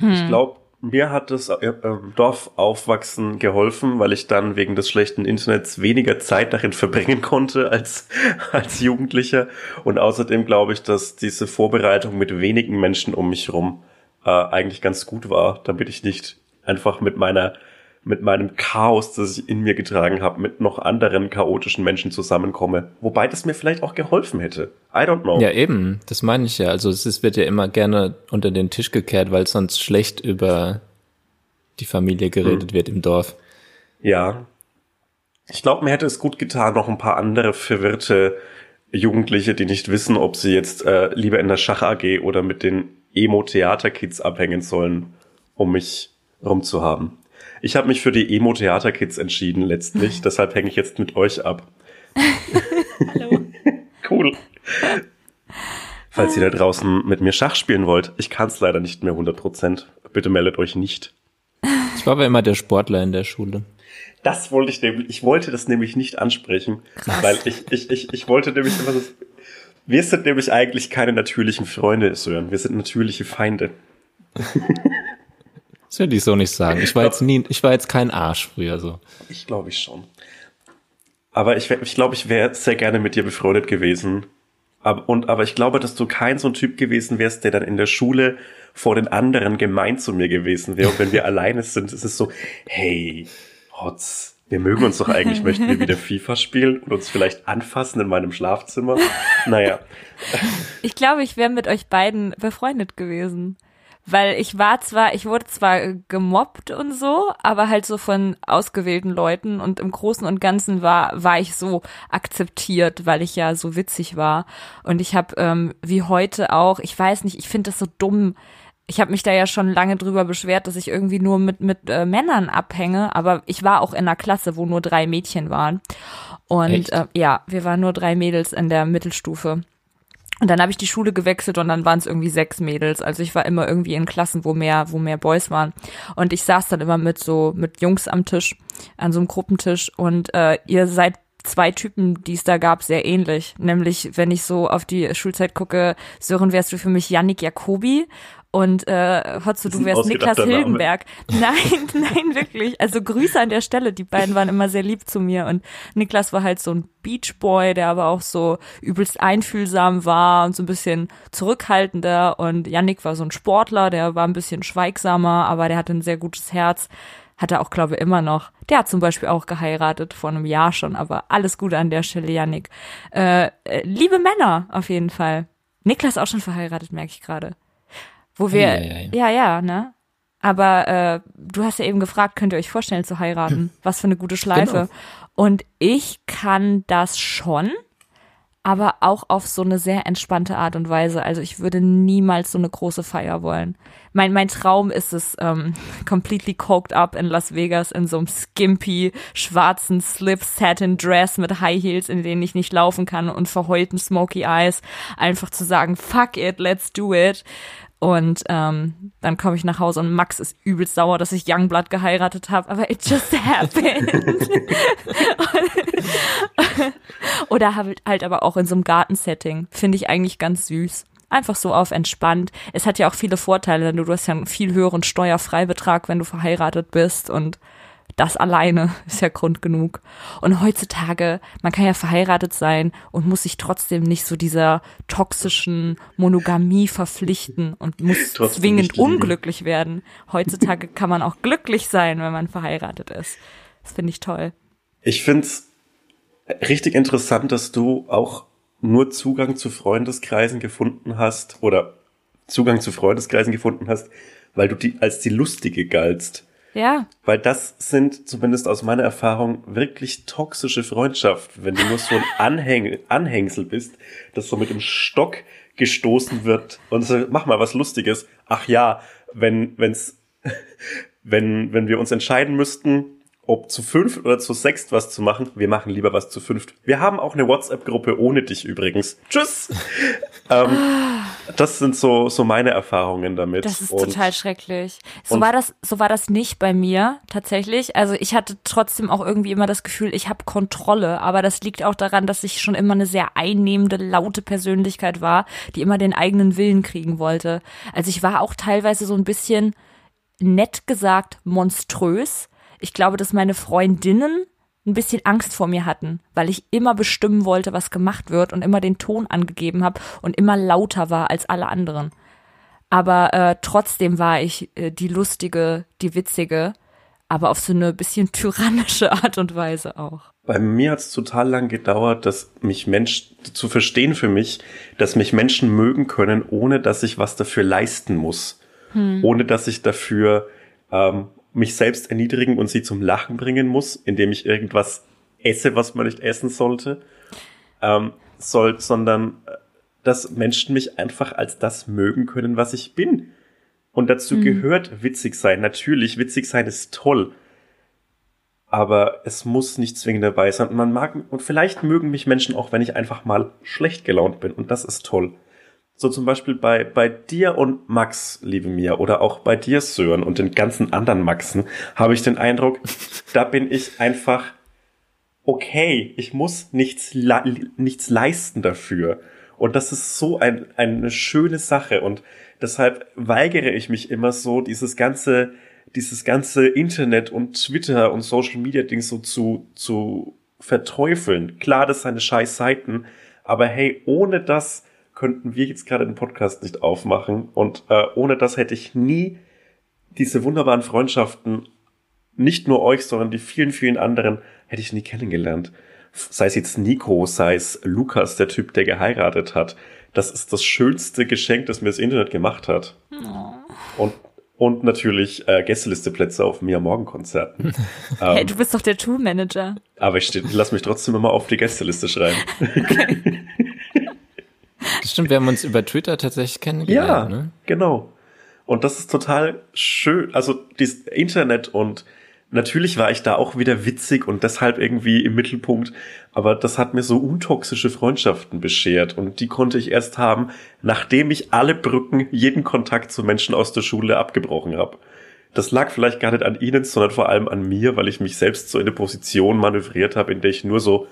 Ich glaube, mir hat das äh, ähm, Dorf aufwachsen geholfen, weil ich dann wegen des schlechten Internets weniger Zeit darin verbringen konnte als, als Jugendlicher. Und außerdem glaube ich, dass diese Vorbereitung mit wenigen Menschen um mich rum äh, eigentlich ganz gut war, damit ich nicht einfach mit meiner mit meinem Chaos, das ich in mir getragen habe, mit noch anderen chaotischen Menschen zusammenkomme. Wobei das mir vielleicht auch geholfen hätte. I don't know. Ja, eben, das meine ich ja. Also es ist, wird ja immer gerne unter den Tisch gekehrt, weil sonst schlecht über die Familie geredet wird im Dorf. Ja. Ich glaube, mir hätte es gut getan, noch ein paar andere verwirrte Jugendliche, die nicht wissen, ob sie jetzt äh, lieber in der Schach AG oder mit den Emo-Theater-Kids abhängen sollen, um mich rumzuhaben. Ich habe mich für die Emo-Theater-Kids entschieden letztlich, deshalb hänge ich jetzt mit euch ab. Hallo. cool. Falls ihr da draußen mit mir Schach spielen wollt, ich kann es leider nicht mehr 100%. Bitte meldet euch nicht. Ich war aber immer der Sportler in der Schule. Das wollte ich nämlich, ich wollte das nämlich nicht ansprechen, Krass. weil ich, ich, ich, ich wollte nämlich immer so, wir sind nämlich eigentlich keine natürlichen Freunde, Sören. Wir sind natürliche Feinde. Das würde ich so nicht sagen. Ich war jetzt nie, ich war jetzt kein Arsch früher so. Ich glaube ich schon. Aber ich, ich glaube, ich wäre sehr gerne mit dir befreundet gewesen. Aber, und, aber ich glaube, dass du kein so ein Typ gewesen wärst, der dann in der Schule vor den anderen gemein zu mir gewesen wäre. Und wenn wir alleine sind, ist es so, hey, Hotz, wir mögen uns doch eigentlich, möchten wir wieder FIFA spielen und uns vielleicht anfassen in meinem Schlafzimmer. Naja. Ich glaube, ich wäre mit euch beiden befreundet gewesen. Weil ich war zwar, ich wurde zwar gemobbt und so, aber halt so von ausgewählten Leuten und im Großen und Ganzen war, war ich so akzeptiert, weil ich ja so witzig war. Und ich habe, ähm, wie heute auch, ich weiß nicht, ich finde das so dumm, ich habe mich da ja schon lange drüber beschwert, dass ich irgendwie nur mit mit äh, Männern abhänge, aber ich war auch in einer Klasse, wo nur drei Mädchen waren. Und äh, ja, wir waren nur drei Mädels in der Mittelstufe. Und dann habe ich die Schule gewechselt und dann waren es irgendwie sechs Mädels. Also ich war immer irgendwie in Klassen, wo mehr, wo mehr Boys waren. Und ich saß dann immer mit so mit Jungs am Tisch, an so einem Gruppentisch. Und äh, ihr seid zwei Typen, die es da gab, sehr ähnlich. Nämlich, wenn ich so auf die Schulzeit gucke, Sören wärst du für mich Yannick Jacobi und äh, Hotzo, du wärst Niklas Hilgenberg. Nein, nein, wirklich. Also Grüße an der Stelle. Die beiden waren immer sehr lieb zu mir. Und Niklas war halt so ein Beachboy, der aber auch so übelst einfühlsam war und so ein bisschen zurückhaltender. Und Yannick war so ein Sportler, der war ein bisschen schweigsamer, aber der hatte ein sehr gutes Herz. Hat er auch, glaube ich, immer noch. Der hat zum Beispiel auch geheiratet, vor einem Jahr schon, aber alles Gute an der Stelle, Yannick. Äh, äh, liebe Männer, auf jeden Fall. Niklas auch schon verheiratet, merke ich gerade. Wo wir, ja, ja, ja. ja, ja ne? Aber äh, du hast ja eben gefragt, könnt ihr euch vorstellen zu heiraten? Was für eine gute Schleife. Genau. Und ich kann das schon, aber auch auf so eine sehr entspannte Art und Weise. Also ich würde niemals so eine große Feier wollen. Mein, mein Traum ist es, ähm, completely coked up in Las Vegas in so einem skimpy, schwarzen Slip Satin Dress mit High Heels, in denen ich nicht laufen kann und verheulten Smoky Eyes. Einfach zu sagen, fuck it, let's do it. Und ähm, dann komme ich nach Hause und Max ist übelst sauer, dass ich Youngblood geheiratet habe, aber it just happened. Oder halt, aber auch in so einem Gartensetting. Finde ich eigentlich ganz süß. Einfach so auf entspannt. Es hat ja auch viele Vorteile, denn du hast ja einen viel höheren Steuerfreibetrag, wenn du verheiratet bist und das alleine ist ja Grund genug. Und heutzutage, man kann ja verheiratet sein und muss sich trotzdem nicht so dieser toxischen Monogamie verpflichten und muss trotzdem zwingend unglücklich werden. Heutzutage kann man auch glücklich sein, wenn man verheiratet ist. Das finde ich toll. Ich finde es richtig interessant, dass du auch nur Zugang zu Freundeskreisen gefunden hast oder Zugang zu Freundeskreisen gefunden hast, weil du die als die lustige galtst. Ja. Weil das sind zumindest aus meiner Erfahrung wirklich toxische Freundschaften, wenn du nur so ein Anhäng Anhängsel bist, das so mit dem Stock gestoßen wird und so, mach mal was Lustiges. Ach ja, wenn, wenn's, wenn, wenn wir uns entscheiden müssten, ob zu fünf oder zu sechst was zu machen. Wir machen lieber was zu fünft. Wir haben auch eine WhatsApp-Gruppe ohne dich übrigens. Tschüss. ähm, das sind so so meine Erfahrungen damit. Das ist und, total schrecklich. So war das so war das nicht bei mir tatsächlich. Also ich hatte trotzdem auch irgendwie immer das Gefühl, ich habe Kontrolle. Aber das liegt auch daran, dass ich schon immer eine sehr einnehmende, laute Persönlichkeit war, die immer den eigenen Willen kriegen wollte. Also ich war auch teilweise so ein bisschen nett gesagt monströs ich glaube, dass meine Freundinnen ein bisschen Angst vor mir hatten, weil ich immer bestimmen wollte, was gemacht wird und immer den Ton angegeben habe und immer lauter war als alle anderen. Aber äh, trotzdem war ich äh, die lustige, die witzige, aber auf so eine bisschen tyrannische Art und Weise auch. Bei mir hat es total lang gedauert, dass mich Mensch zu verstehen für mich, dass mich Menschen mögen können, ohne dass ich was dafür leisten muss, hm. ohne dass ich dafür ähm, mich selbst erniedrigen und sie zum Lachen bringen muss, indem ich irgendwas esse, was man nicht essen sollte, ähm, soll, sondern äh, dass Menschen mich einfach als das mögen können, was ich bin. Und dazu mhm. gehört witzig sein. Natürlich, witzig sein ist toll. aber es muss nicht zwingend dabei sein. Und man mag, und vielleicht mögen mich Menschen auch, wenn ich einfach mal schlecht gelaunt bin. Und das ist toll. So zum Beispiel bei, bei dir und Max, liebe Mia, oder auch bei dir, Sören, und den ganzen anderen Maxen, habe ich den Eindruck, da bin ich einfach okay. Ich muss nichts, nichts leisten dafür. Und das ist so ein, eine schöne Sache. Und deshalb weigere ich mich immer so, dieses ganze, dieses ganze Internet und Twitter und Social Media Ding so zu, zu verteufeln. Klar, das sind scheiß Seiten, aber hey, ohne das könnten wir jetzt gerade den Podcast nicht aufmachen und äh, ohne das hätte ich nie diese wunderbaren Freundschaften, nicht nur euch, sondern die vielen, vielen anderen, hätte ich nie kennengelernt. Sei es jetzt Nico, sei es Lukas, der Typ, der geheiratet hat. Das ist das schönste Geschenk, das mir das Internet gemacht hat. Oh. Und und natürlich äh, Gästelisteplätze auf Mia Morgen Konzerten. hey, ähm, du bist doch der Tour Manager. Aber ich lass mich trotzdem immer auf die Gästeliste schreiben. Okay. Das stimmt, wir haben uns über Twitter tatsächlich kennengelernt. Ja, ne? genau. Und das ist total schön. Also dieses Internet und Natürlich war ich da auch wieder witzig und deshalb irgendwie im Mittelpunkt, aber das hat mir so untoxische Freundschaften beschert und die konnte ich erst haben, nachdem ich alle Brücken, jeden Kontakt zu Menschen aus der Schule abgebrochen habe. Das lag vielleicht gar nicht an ihnen, sondern vor allem an mir, weil ich mich selbst so in eine Position manövriert habe, in der ich nur so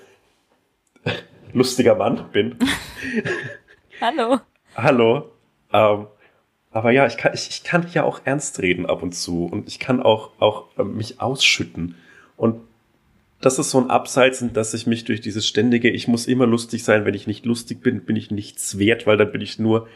lustiger Mann bin. Hallo. Hallo. Ähm, aber ja, ich kann, ich, ich kann ja auch ernst reden ab und zu und ich kann auch, auch äh, mich ausschütten. Und das ist so ein Abseits, dass ich mich durch dieses ständige, ich muss immer lustig sein, wenn ich nicht lustig bin, bin ich nichts wert, weil dann bin ich nur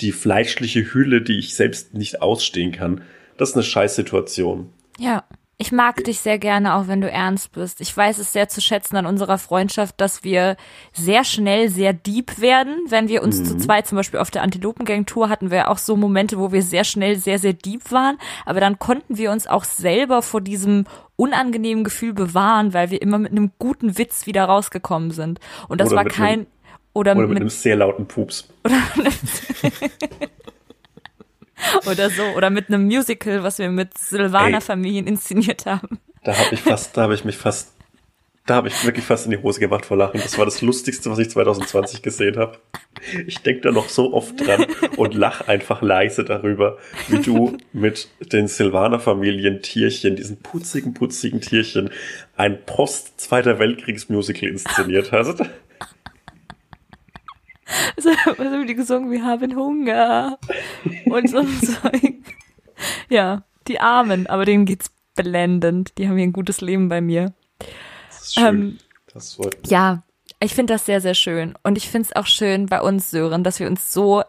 die fleischliche Hülle, die ich selbst nicht ausstehen kann. Das ist eine Scheißsituation. Ja. Ich mag dich sehr gerne, auch wenn du ernst bist. Ich weiß es sehr zu schätzen an unserer Freundschaft, dass wir sehr schnell sehr deep werden. Wenn wir uns mhm. zu zweit zum Beispiel auf der Antilopengang-Tour hatten wir auch so Momente, wo wir sehr schnell sehr, sehr deep waren. Aber dann konnten wir uns auch selber vor diesem unangenehmen Gefühl bewahren, weil wir immer mit einem guten Witz wieder rausgekommen sind. Und das oder war kein... Einem, oder, oder mit, mit einem sehr lauten Pups. Oder oder so. Oder mit einem Musical, was wir mit Silvaner-Familien inszeniert haben. Da habe ich fast, da habe ich mich fast, da habe ich wirklich fast in die Hose gemacht vor Lachen. Das war das Lustigste, was ich 2020 gesehen habe. Ich denke da noch so oft dran und lach einfach leise darüber, wie du mit den Silvaner-Familien Tierchen, diesen putzigen, putzigen Tierchen, ein Post-Zweiter Weltkriegs-Musical inszeniert hast. Also, was haben die gesungen? Wir haben Hunger. Und so Zeug. Ja, die Armen, aber denen geht's blendend. Die haben hier ein gutes Leben bei mir. Das ist schön. Ähm, das freut mich. Ja, ich finde das sehr, sehr schön. Und ich finde es auch schön bei uns, Sören, dass wir uns so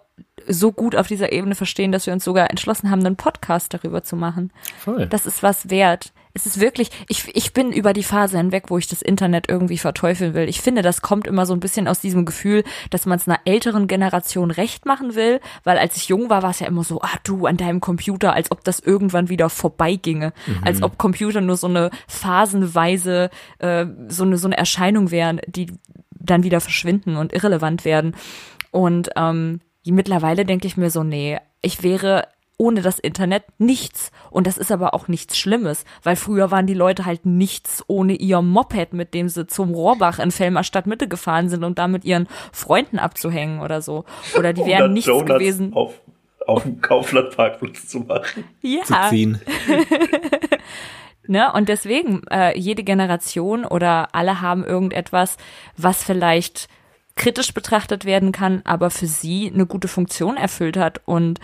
so gut auf dieser Ebene verstehen, dass wir uns sogar entschlossen haben, einen Podcast darüber zu machen. Voll. Das ist was wert. Es ist wirklich, ich, ich bin über die Phase hinweg, wo ich das Internet irgendwie verteufeln will. Ich finde, das kommt immer so ein bisschen aus diesem Gefühl, dass man es einer älteren Generation recht machen will, weil als ich jung war, war es ja immer so, ah du an deinem Computer, als ob das irgendwann wieder vorbeiginge, mhm. als ob Computer nur so eine phasenweise äh, so eine so eine Erscheinung wären, die dann wieder verschwinden und irrelevant werden. Und ähm, mittlerweile denke ich mir so, nee, ich wäre ohne das Internet nichts. Und das ist aber auch nichts Schlimmes, weil früher waren die Leute halt nichts ohne ihr Moped, mit dem sie zum Rohrbach in Fellmer Stadtmitte gefahren sind und da mit ihren Freunden abzuhängen oder so. Oder die wären nichts Donuts gewesen. Auf, auf dem Kauflandparkplatz zu machen. Ja. Zu ziehen. ne? Und deswegen, äh, jede Generation oder alle haben irgendetwas, was vielleicht kritisch betrachtet werden kann, aber für sie eine gute Funktion erfüllt hat. Und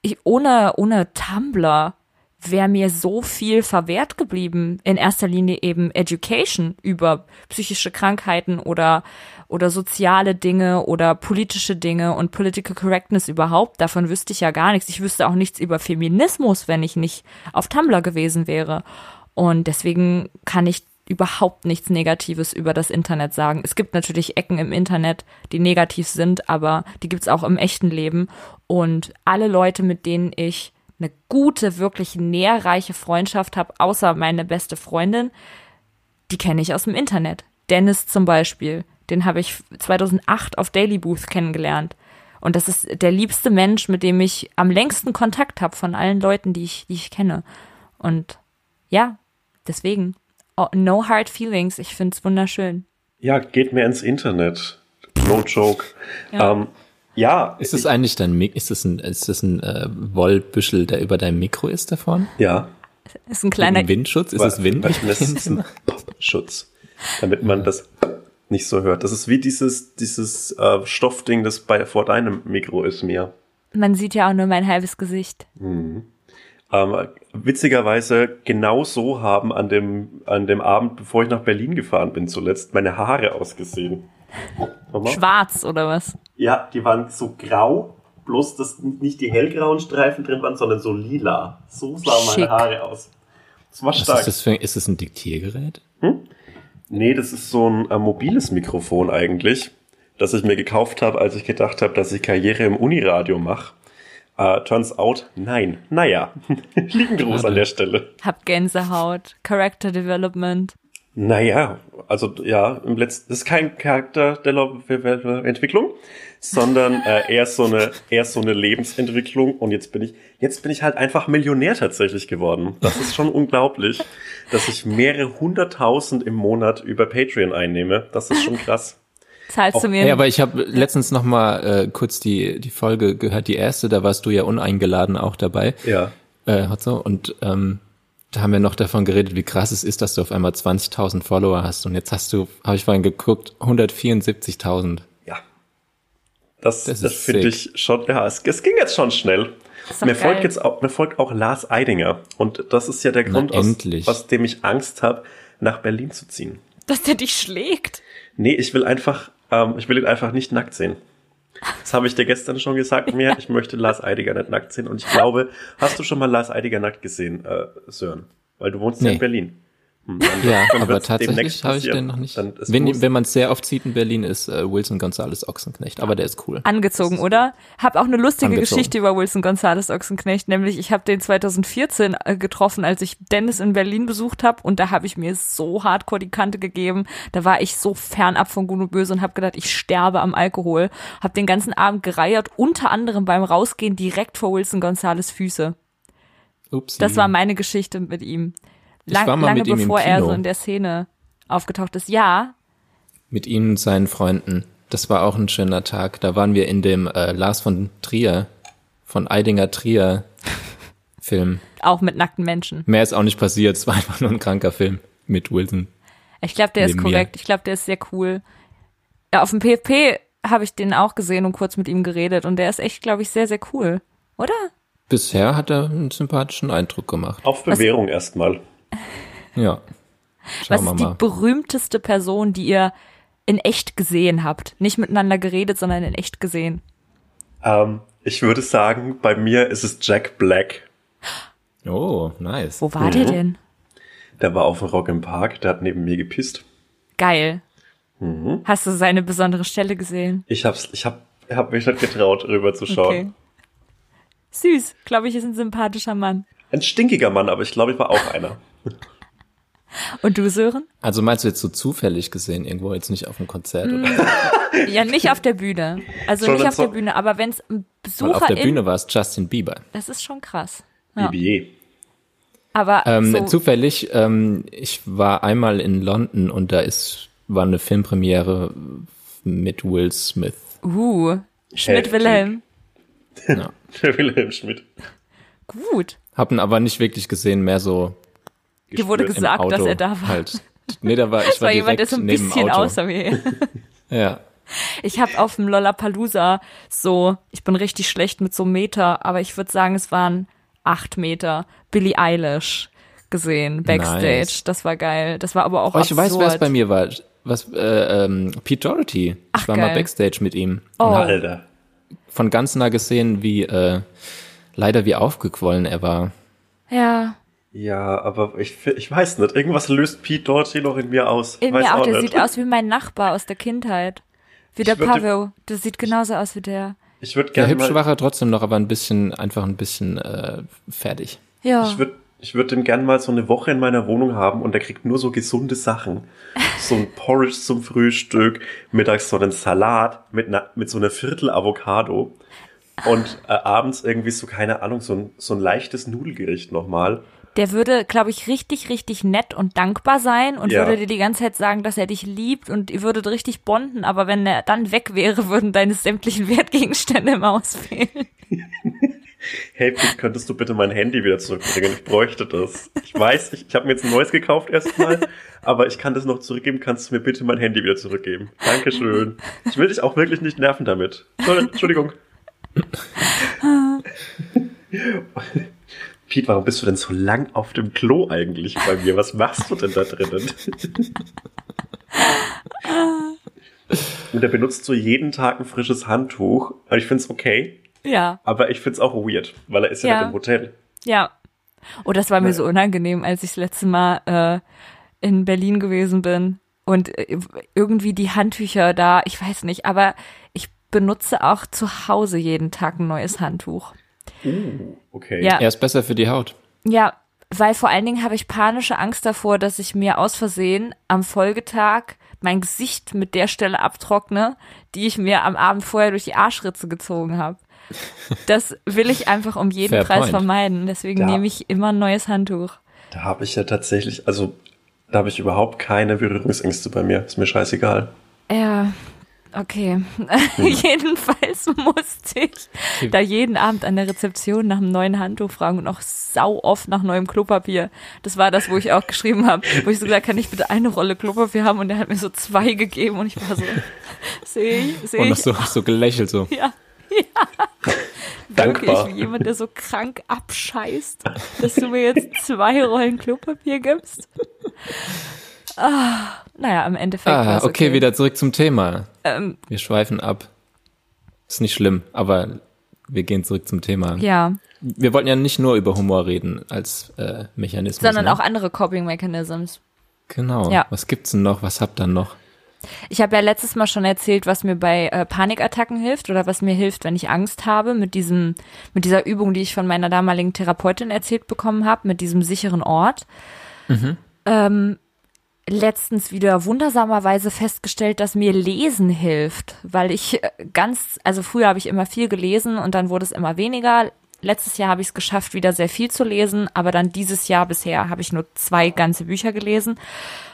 ich, ohne, ohne Tumblr wäre mir so viel verwehrt geblieben. In erster Linie eben Education über psychische Krankheiten oder, oder soziale Dinge oder politische Dinge und Political Correctness überhaupt. Davon wüsste ich ja gar nichts. Ich wüsste auch nichts über Feminismus, wenn ich nicht auf Tumblr gewesen wäre. Und deswegen kann ich überhaupt nichts Negatives über das Internet sagen. Es gibt natürlich Ecken im Internet, die negativ sind, aber die gibt's auch im echten Leben. Und alle Leute, mit denen ich eine gute, wirklich nährreiche Freundschaft habe, außer meine beste Freundin, die kenne ich aus dem Internet. Dennis zum Beispiel, den habe ich 2008 auf Daily Booth kennengelernt. Und das ist der liebste Mensch, mit dem ich am längsten Kontakt habe von allen Leuten, die ich, die ich kenne. Und ja, deswegen no hard feelings. Ich find's wunderschön. Ja, geht mir ins Internet. No joke. Ja. Ähm, ja, Ist es eigentlich dein Mik ist es ein, ist es ein äh, Wollbüschel, der über deinem Mikro ist davon? ja. Ist ein kleiner. Ein Windschutz? Ist Weil- es Wind? Das ist ein Schutz, damit man das nicht so hört. Das ist wie dieses, dieses äh, Stoffding, das bei vor deinem Mikro ist mir. Man sieht ja auch nur mein halbes Gesicht. Ähm, witzigerweise genau so haben an dem, an dem Abend, bevor ich nach Berlin gefahren bin zuletzt, meine Haare ausgesehen. Schwarz oder was? Ja, die waren so grau, bloß dass nicht die hellgrauen Streifen drin waren, sondern so lila. So sahen meine Schick. Haare aus. Das war Was stark. ist das für, ist das ein Diktiergerät? Nee, das ist so ein äh, mobiles Mikrofon eigentlich, das ich mir gekauft habe, als ich gedacht habe, dass ich Karriere im Uniradio mache. Äh, turns out, nein. Naja, lieben Gruß an der Stelle. Hab Gänsehaut. Character Development. Naja, also ja, im letzten, das ist kein Charakterentwicklung, sondern äh, eher so eine eher so eine Lebensentwicklung. Und jetzt bin ich jetzt bin ich halt einfach Millionär tatsächlich geworden. Das ist schon unglaublich, dass ich mehrere hunderttausend im Monat über Patreon einnehme. Das ist schon krass. Zahlst du Auch- mir? Ja, aber ich habe letztens noch mal äh, kurz die die Folge gehört, die erste, da warst du ja uneingeladen auch dabei, Ja. äh, Hotzo, und ähm, da haben wir noch davon geredet, wie krass es ist, dass du auf einmal 20.000 Follower hast und jetzt hast du, habe ich vorhin geguckt, 174.000. Ja. Das, Das das, ist finde ich schon, ja, es, es ging jetzt schon schnell. Mir geil. folgt jetzt auch, mir folgt auch Lars Eidinger. Und das ist ja der Na, Grund, aus, aus dem ich Angst habe, nach Berlin zu ziehen. Dass der dich schlägt. Nee, ich will einfach, ähm, ich will ihn einfach nicht nackt sehen. Das habe ich dir gestern schon gesagt, mir. Ich möchte Lars Eidiger nicht nackt sehen. Und ich glaube, hast du schon mal Lars Eidiger nackt gesehen, äh, Sören? Weil du wohnst ja Nee. in Berlin. Hm, dann- Ja, dann aber tatsächlich habe ich den noch nicht. Wenn, wenn man es sehr oft sieht in Berlin, ist äh, Wilson Gonzales Ochsenknecht, aber der ist cool. Angezogen, oder? Hab auch eine lustige Angezogen. Geschichte über Wilson Gonzales Ochsenknecht, nämlich ich habe den 2014 äh, getroffen, als ich Dennis in Berlin besucht habe und da habe ich mir so hardcore die Kante gegeben. Da war ich so fernab von Gut und Böse und habe gedacht, ich sterbe am Alkohol. Hab den ganzen Abend gereiert, unter anderem beim Rausgehen direkt vor Wilson Gonzales Füße. Ups. Das war meine Geschichte mit ihm. Lang, war mal lange mit ihm im bevor er so in der Szene aufgetaucht ist. Ja, mit ihm und seinen Freunden. Das war auch ein schöner Tag. Da waren wir in dem äh, Lars von Trier, von Eidinger Trier Film. auch mit nackten Menschen. Mehr ist auch nicht passiert. Es war einfach nur ein kranker Film mit Wilson. Ich glaube, der ist Neben mir. korrekt. Ich glaube, der ist sehr cool. Ja, auf dem PFP habe ich den auch gesehen und kurz mit ihm geredet und der ist echt, glaube ich, sehr, sehr cool. Oder? Bisher hat er einen sympathischen Eindruck gemacht. Auf Bewährung erstmal. Ja. Was Schauen wir ist die mal. berühmteste Person, die ihr in echt gesehen habt? Nicht miteinander geredet, sondern in echt gesehen. Ähm, ich würde sagen, bei mir ist es Jack Black. Oh, nice. Wo war der denn? Der war auf dem Rock im Park, der hat neben mir gepisst. Geil. Hast du seine besondere Stelle gesehen? Ich hab's, ich hab, hab mich nicht getraut, rüber zu schauen. Okay. Süß. Glaube ich, ist ein sympathischer Mann. Ein stinkiger Mann, aber ich glaube, ich war auch einer. Und du, Sören? Also meinst du jetzt so zufällig gesehen irgendwo, jetzt nicht auf einem Konzert Mm. oder Ja, nicht auf der Bühne. Also Sondern nicht auf so- der Bühne, aber wenn es ein Weil auf der Besucher Bühne war es Justin Bieber. das ist schon krass. Ja. BBE. Aber Ähm, so, Zufällig, ähm, ich war einmal in London und da ist, war eine Filmpremiere mit Will Smith. uh, Schmidt Heftig. Wilhelm. Ja. Der Wilhelm Schmidt. Gut. Hab ihn aber nicht wirklich gesehen, mehr so Dir wurde gesagt, dass er da war. halt. Nee, da war, ich Das war, war jemand, der direkt so ein neben dem bisschen Auto. aussah wie. Ja. Ich habe auf dem Lollapalooza so, ich bin richtig schlecht mit so Meter, aber ich würde sagen, es waren acht Meter. Billie Eilish gesehen, Backstage. Nice. Das war geil. Das war aber auch Oh, ich weiß, wer es absurd. bei mir war. Was, äh, ähm, Pete Doherty. Ich Ach, war mal geil. Backstage mit ihm. Oh. Und Alter. von ganz nah gesehen, wie, äh, leider wie aufgequollen er war. Ja, Ja, aber ich, ich weiß nicht. Irgendwas löst Pete Doherty noch in mir aus. in weiß mir auch, der nicht. sieht aus wie mein Nachbar aus der Kindheit. Wie der würde- Pavel. Der sieht genauso aus wie der. Ich würde gerne hübsch mal, war er trotzdem noch, aber ein bisschen, einfach ein bisschen äh, fertig. Ja. ich würde ich würd den gern mal so eine Woche in meiner Wohnung haben und der kriegt nur so gesunde Sachen. So ein Porridge zum Frühstück, mittags so einen Salat mit, einer, mit so einer Viertel Avocado und äh, abends irgendwie so, keine Ahnung, so ein, so ein leichtes Nudelgericht nochmal. Der würde, glaube ich, richtig, richtig nett und dankbar sein und Ja. würde dir die ganze Zeit sagen, dass er dich liebt und ihr würdet richtig bonden, aber wenn er dann weg wäre, würden deine sämtlichen Wertgegenstände im Haus fehlen. Hey, könntest du bitte mein Handy wieder zurückbringen? Ich bräuchte das. Ich weiß, ich, ich habe mir jetzt ein neues gekauft erstmal, aber ich kann das noch zurückgeben. Kannst du mir bitte mein Handy wieder zurückgeben? Dankeschön. Ich will dich auch wirklich nicht nerven damit. Entschuldigung. Pete, warum bist du denn so lang auf dem Klo eigentlich bei mir? Was machst du denn da drinnen? Und er benutzt so jeden Tag ein frisches Handtuch. Und ich find's okay, Ja, aber ich find's auch weird, weil er ist ja, Ja. nicht im Hotel. ja. Oh, das war mir Nein. so unangenehm, als ich das letzte Mal äh, in Berlin gewesen bin und äh, irgendwie die Handtücher da, ich weiß nicht, aber ich benutze auch zu Hause jeden Tag ein neues Handtuch. Uh, okay. Ja. Er ist besser für die Haut. Ja, weil vor allen Dingen habe ich panische Angst davor, dass ich mir aus Versehen am Folgetag mein Gesicht mit der Stelle abtrockne, die ich mir am Abend vorher durch die Arschritze gezogen habe. Das will ich einfach um jeden Fair Preis point. vermeiden. Deswegen Ja. nehme ich immer ein neues Handtuch. Da habe ich ja tatsächlich, also da habe ich überhaupt keine Berührungsängste bei mir. Ist mir scheißegal. Ja, okay. Hm. Jedenfalls musste ich da jeden Abend an der Rezeption nach einem neuen Handtuch fragen und auch sau oft nach neuem Klopapier. Das war das, wo ich auch geschrieben habe, wo ich so gesagt, kann ich bitte eine Rolle Klopapier haben? Und er hat mir so zwei gegeben und ich war so, sehe ich, sehe Und noch ich. so, so gelächelt so. Ja, ja. Wirklich, Dankbar. wie jemand, der so krank abscheißt, dass du mir jetzt zwei Rollen Klopapier gibst. Ah, naja, im Endeffekt Ah, war's okay, wieder zurück zum Thema. Ähm, Wir schweifen ab. Ist nicht schlimm, aber wir gehen zurück zum Thema. ja, Wir wollten ja nicht nur über Humor reden als äh, Mechanismus. sondern ne? auch andere Coping Mechanisms. Genau. Ja. Was gibt's denn noch? Was habt ihr noch? Ich habe ja letztes Mal schon erzählt, was mir bei äh, Panikattacken hilft oder was mir hilft, wenn ich Angst habe, mit diesem, mit dieser Übung, die ich von meiner damaligen Therapeutin erzählt bekommen habe, mit diesem sicheren Ort. Ähm, letztens wieder wundersamerweise festgestellt, dass mir Lesen hilft, weil ich äh, ganz, also früher habe ich immer viel gelesen und dann wurde es immer weniger. Letztes Jahr habe ich es geschafft, wieder sehr viel zu lesen, aber dann dieses Jahr bisher habe ich nur zwei ganze Bücher gelesen.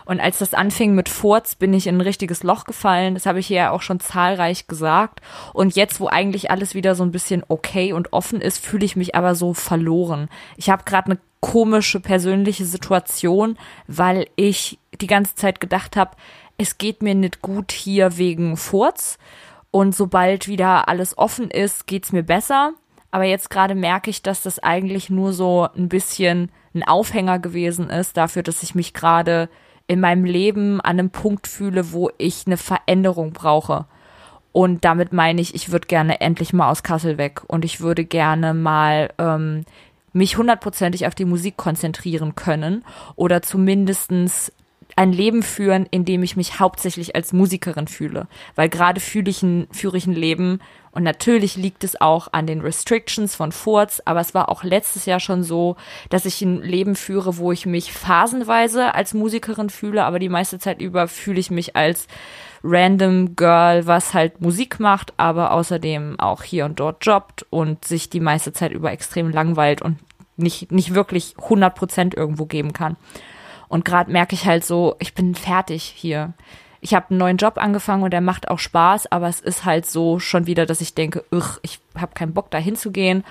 Und als das anfing mit Furz, bin ich in ein richtiges Loch gefallen. Das habe ich hier ja auch schon zahlreich gesagt. Und jetzt, wo eigentlich alles wieder so ein bisschen okay und offen ist, fühle ich mich aber so verloren. Ich habe gerade eine komische persönliche Situation, weil ich die ganze Zeit gedacht habe, es geht mir nicht gut hier wegen Furz. Und sobald wieder alles offen ist, geht's mir besser. Aber jetzt gerade merke ich, dass das eigentlich nur so ein bisschen ein Aufhänger gewesen ist dafür, dass ich mich gerade in meinem Leben an einem Punkt fühle, wo ich eine Veränderung brauche. Und damit meine ich, ich würde gerne endlich mal aus Kassel weg und ich würde gerne mal ähm, mich hundertprozentig auf die Musik konzentrieren können oder zumindestens ein Leben führen, in dem ich mich hauptsächlich als Musikerin fühle. Weil gerade fühle ich ein, führe ich ein Leben und natürlich liegt es auch an den Restrictions von Furz, aber es war auch letztes Jahr schon so, dass ich ein Leben führe, wo ich mich phasenweise als Musikerin fühle, aber die meiste Zeit über fühle ich mich als random Girl, was halt Musik macht, aber außerdem auch hier und dort jobbt und sich die meiste Zeit über extrem langweilt und nicht, nicht wirklich 100 Prozent irgendwo geben kann. Und gerade merke ich halt so, ich bin fertig hier. Ich habe einen neuen Job angefangen und der macht auch Spaß, aber es ist halt so schon wieder, dass ich denke, ich habe keinen Bock da hinzugehen.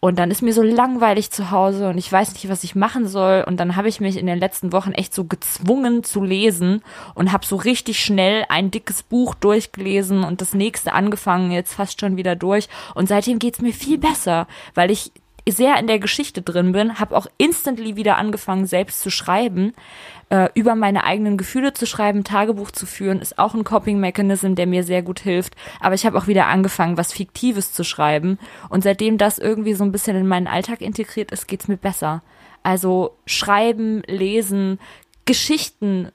Und dann ist mir so langweilig zu Hause und ich weiß nicht, was ich machen soll. Und dann habe ich mich in den letzten Wochen echt so gezwungen zu lesen und habe so richtig schnell ein dickes Buch durchgelesen und das nächste angefangen, jetzt fast schon wieder durch. Und seitdem geht's mir viel besser, weil ich sehr in der Geschichte drin bin, habe auch instantly wieder angefangen, selbst zu schreiben, äh, über meine eigenen Gefühle zu schreiben, Tagebuch zu führen, ist auch ein Coping-Mechanism, der mir sehr gut hilft. Aber ich habe auch wieder angefangen, was Fiktives zu schreiben. Und seitdem das irgendwie so ein bisschen in meinen Alltag integriert ist, geht's mir besser. Also schreiben, lesen, Geschichten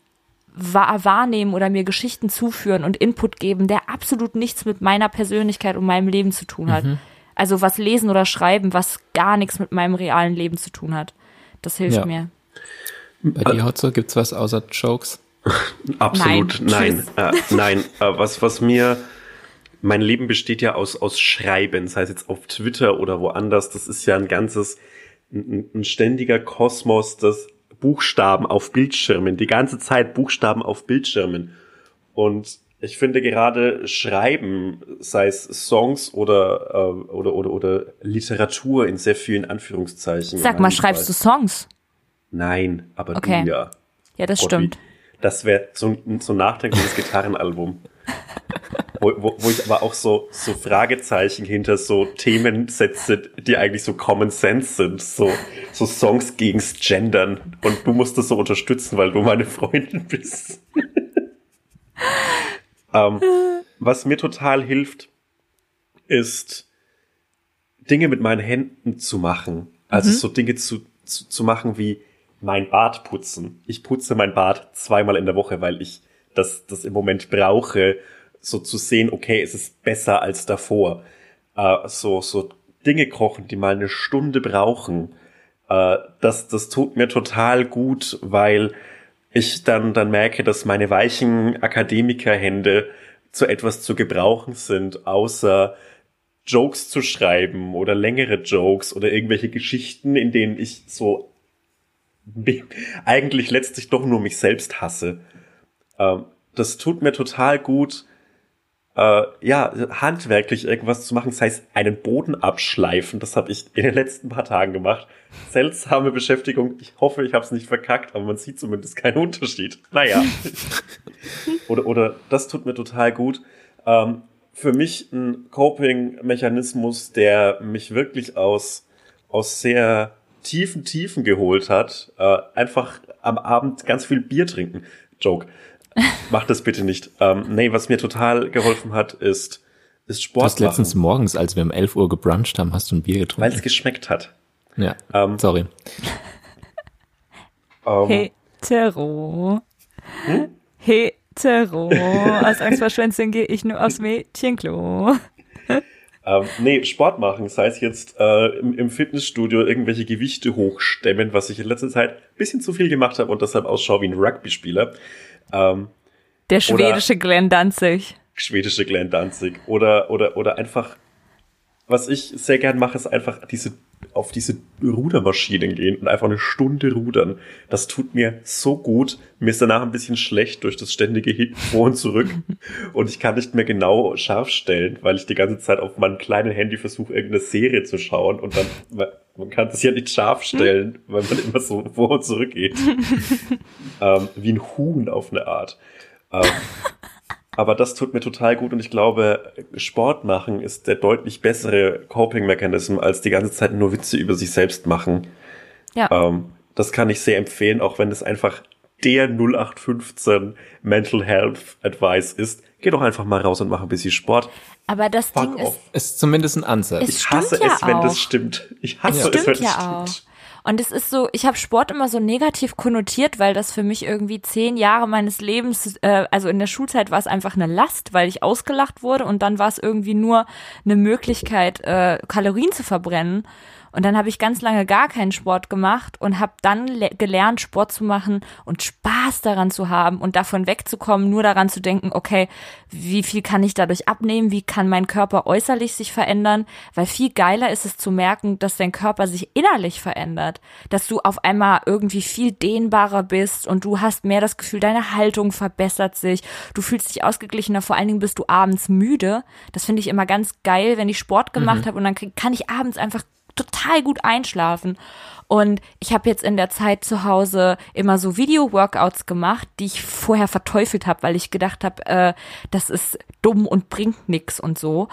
wahr- wahrnehmen oder mir Geschichten zuführen und Input geben, der absolut nichts mit meiner Persönlichkeit und meinem Leben zu tun hat. Also was lesen oder schreiben, was gar nichts mit meinem realen Leben zu tun hat. Das hilft Ja. mir. Bei dir, Hotzo, gibt's was außer Jokes? Absolut, Nein. nein, äh, nein. Äh, was, was mir, mein Leben besteht ja aus, aus Schreiben, sei es jetzt auf Twitter oder woanders. Das ist ja ein ganzes ein, ein ständiger Kosmos des Buchstaben auf Bildschirmen, die ganze Zeit Buchstaben auf Bildschirmen. Und ich finde gerade Schreiben, sei es Songs oder, äh, oder, oder, oder Literatur in sehr vielen Anführungszeichen. Sag mal, schreibst du Songs? Nein, aber Okay. du ja. Ja, das Gott, stimmt. Wie, das wäre so, ein- so ein nachträgliches Gitarrenalbum. wo, wo, wo ich aber auch so, so Fragezeichen hinter so Themen setze, die eigentlich so Common Sense sind. So, so Songs gegens Gendern. Und du musst das so unterstützen, weil du meine Freundin bist. ähm, was mir total hilft, ist Dinge mit meinen Händen zu machen. Also so Dinge zu, zu, zu machen wie mein Bad putzen. Ich putze mein Bad zweimal in der Woche, weil ich das, das im Moment brauche, so zu sehen, okay, es ist besser als davor. Äh, so, so Dinge kochen, die mal eine Stunde brauchen. Äh, das, das tut mir total gut, weil ich dann, dann merke, dass meine weichen Akademikerhände zu etwas zu gebrauchen sind, außer Jokes zu schreiben oder längere Jokes oder irgendwelche Geschichten, in denen ich so eigentlich letztlich doch nur mich selbst hasse. Ähm, das tut mir total gut, äh, ja, handwerklich irgendwas zu machen, das heißt einen Boden abschleifen. Das habe ich in den letzten paar Tagen gemacht. Seltsame Beschäftigung. Ich hoffe, ich habe es nicht verkackt, aber man sieht zumindest keinen Unterschied. Naja. oder, oder das tut mir total gut. Ähm, für mich ein Coping-Mechanismus, der mich wirklich aus, aus sehr tiefen Tiefen geholt hat. Äh, einfach am Abend ganz viel Bier trinken. Joke. Mach das bitte nicht. Ähm, nee, was mir total geholfen hat, ist, ist Du Sport hast letztens morgens, als wir um 11 Uhr gebruncht haben, hast du ein Bier weil getrunken. es geschmeckt hat. Ja, Ähm, sorry. Ähm, Hetero. Hetero. Aus Angst vor Schwänzen gehe ich nur aufs Mädchenklo. Ähm, nee, Sport machen. Das heißt jetzt äh, im, im Fitnessstudio irgendwelche Gewichte hochstemmen, was ich in letzter Zeit ein bisschen zu viel gemacht habe und deshalb ausschaue wie ein Rugby-Spieler. Ähm, Der schwedische Glenn Danzig. schwedische Glenn Danzig. Oder, oder, oder einfach, was ich sehr gern mache, ist einfach diese, auf diese Rudermaschinen gehen und einfach eine Stunde rudern. Das tut mir so gut. Mir ist danach ein bisschen schlecht durch das ständige vor und zurück. Und ich kann nicht mehr genau scharf stellen, weil ich die ganze Zeit auf meinem kleinen Handy versuche, irgendeine Serie zu schauen und dann, man- man kann das ja nicht scharf stellen, weil man immer so vor und zurück geht. ähm, wie ein Huhn auf eine Art. Ähm, aber das tut mir total gut und ich glaube, Sport machen ist der deutlich bessere Coping-Mechanism, als die ganze Zeit nur Witze über sich selbst machen. Ja. Ähm, das kann ich sehr empfehlen, auch wenn es einfach der 0815 Mental Health Advice ist. Geh doch einfach mal raus und mach ein bisschen Sport. Aber das Fuck Ding ist, Ist zumindest ein Ansatz. Es Ich hasse stimmt ja es, wenn auch. das stimmt. Ich es hasse es, stimmt wenn es ja stimmt. auch. Und es ist so, ich habe Sport immer so negativ konnotiert, weil das für mich irgendwie zehn Jahre meines Lebens, äh, also in der Schulzeit war es einfach eine Last, weil ich ausgelacht wurde und dann war es irgendwie nur eine Möglichkeit, äh, Kalorien zu verbrennen. Und dann habe ich ganz lange gar keinen Sport gemacht und habe dann le- gelernt, Sport zu machen und Spaß daran zu haben und davon wegzukommen, nur daran zu denken, okay, wie viel kann ich dadurch abnehmen, wie kann mein Körper äußerlich sich verändern, weil viel geiler ist es zu merken, dass dein Körper sich innerlich verändert, dass du auf einmal irgendwie viel dehnbarer bist und du hast mehr das Gefühl, deine Haltung verbessert sich, du fühlst dich ausgeglichener, vor allen Dingen bist du abends müde. Das finde ich immer ganz geil, wenn ich Sport gemacht habe und dann kann ich abends einfach total gut einschlafen. Und ich habe jetzt in der Zeit zu Hause immer so Video-Workouts gemacht, die ich vorher verteufelt habe, weil ich gedacht habe, äh, das ist dumm und bringt nix und so.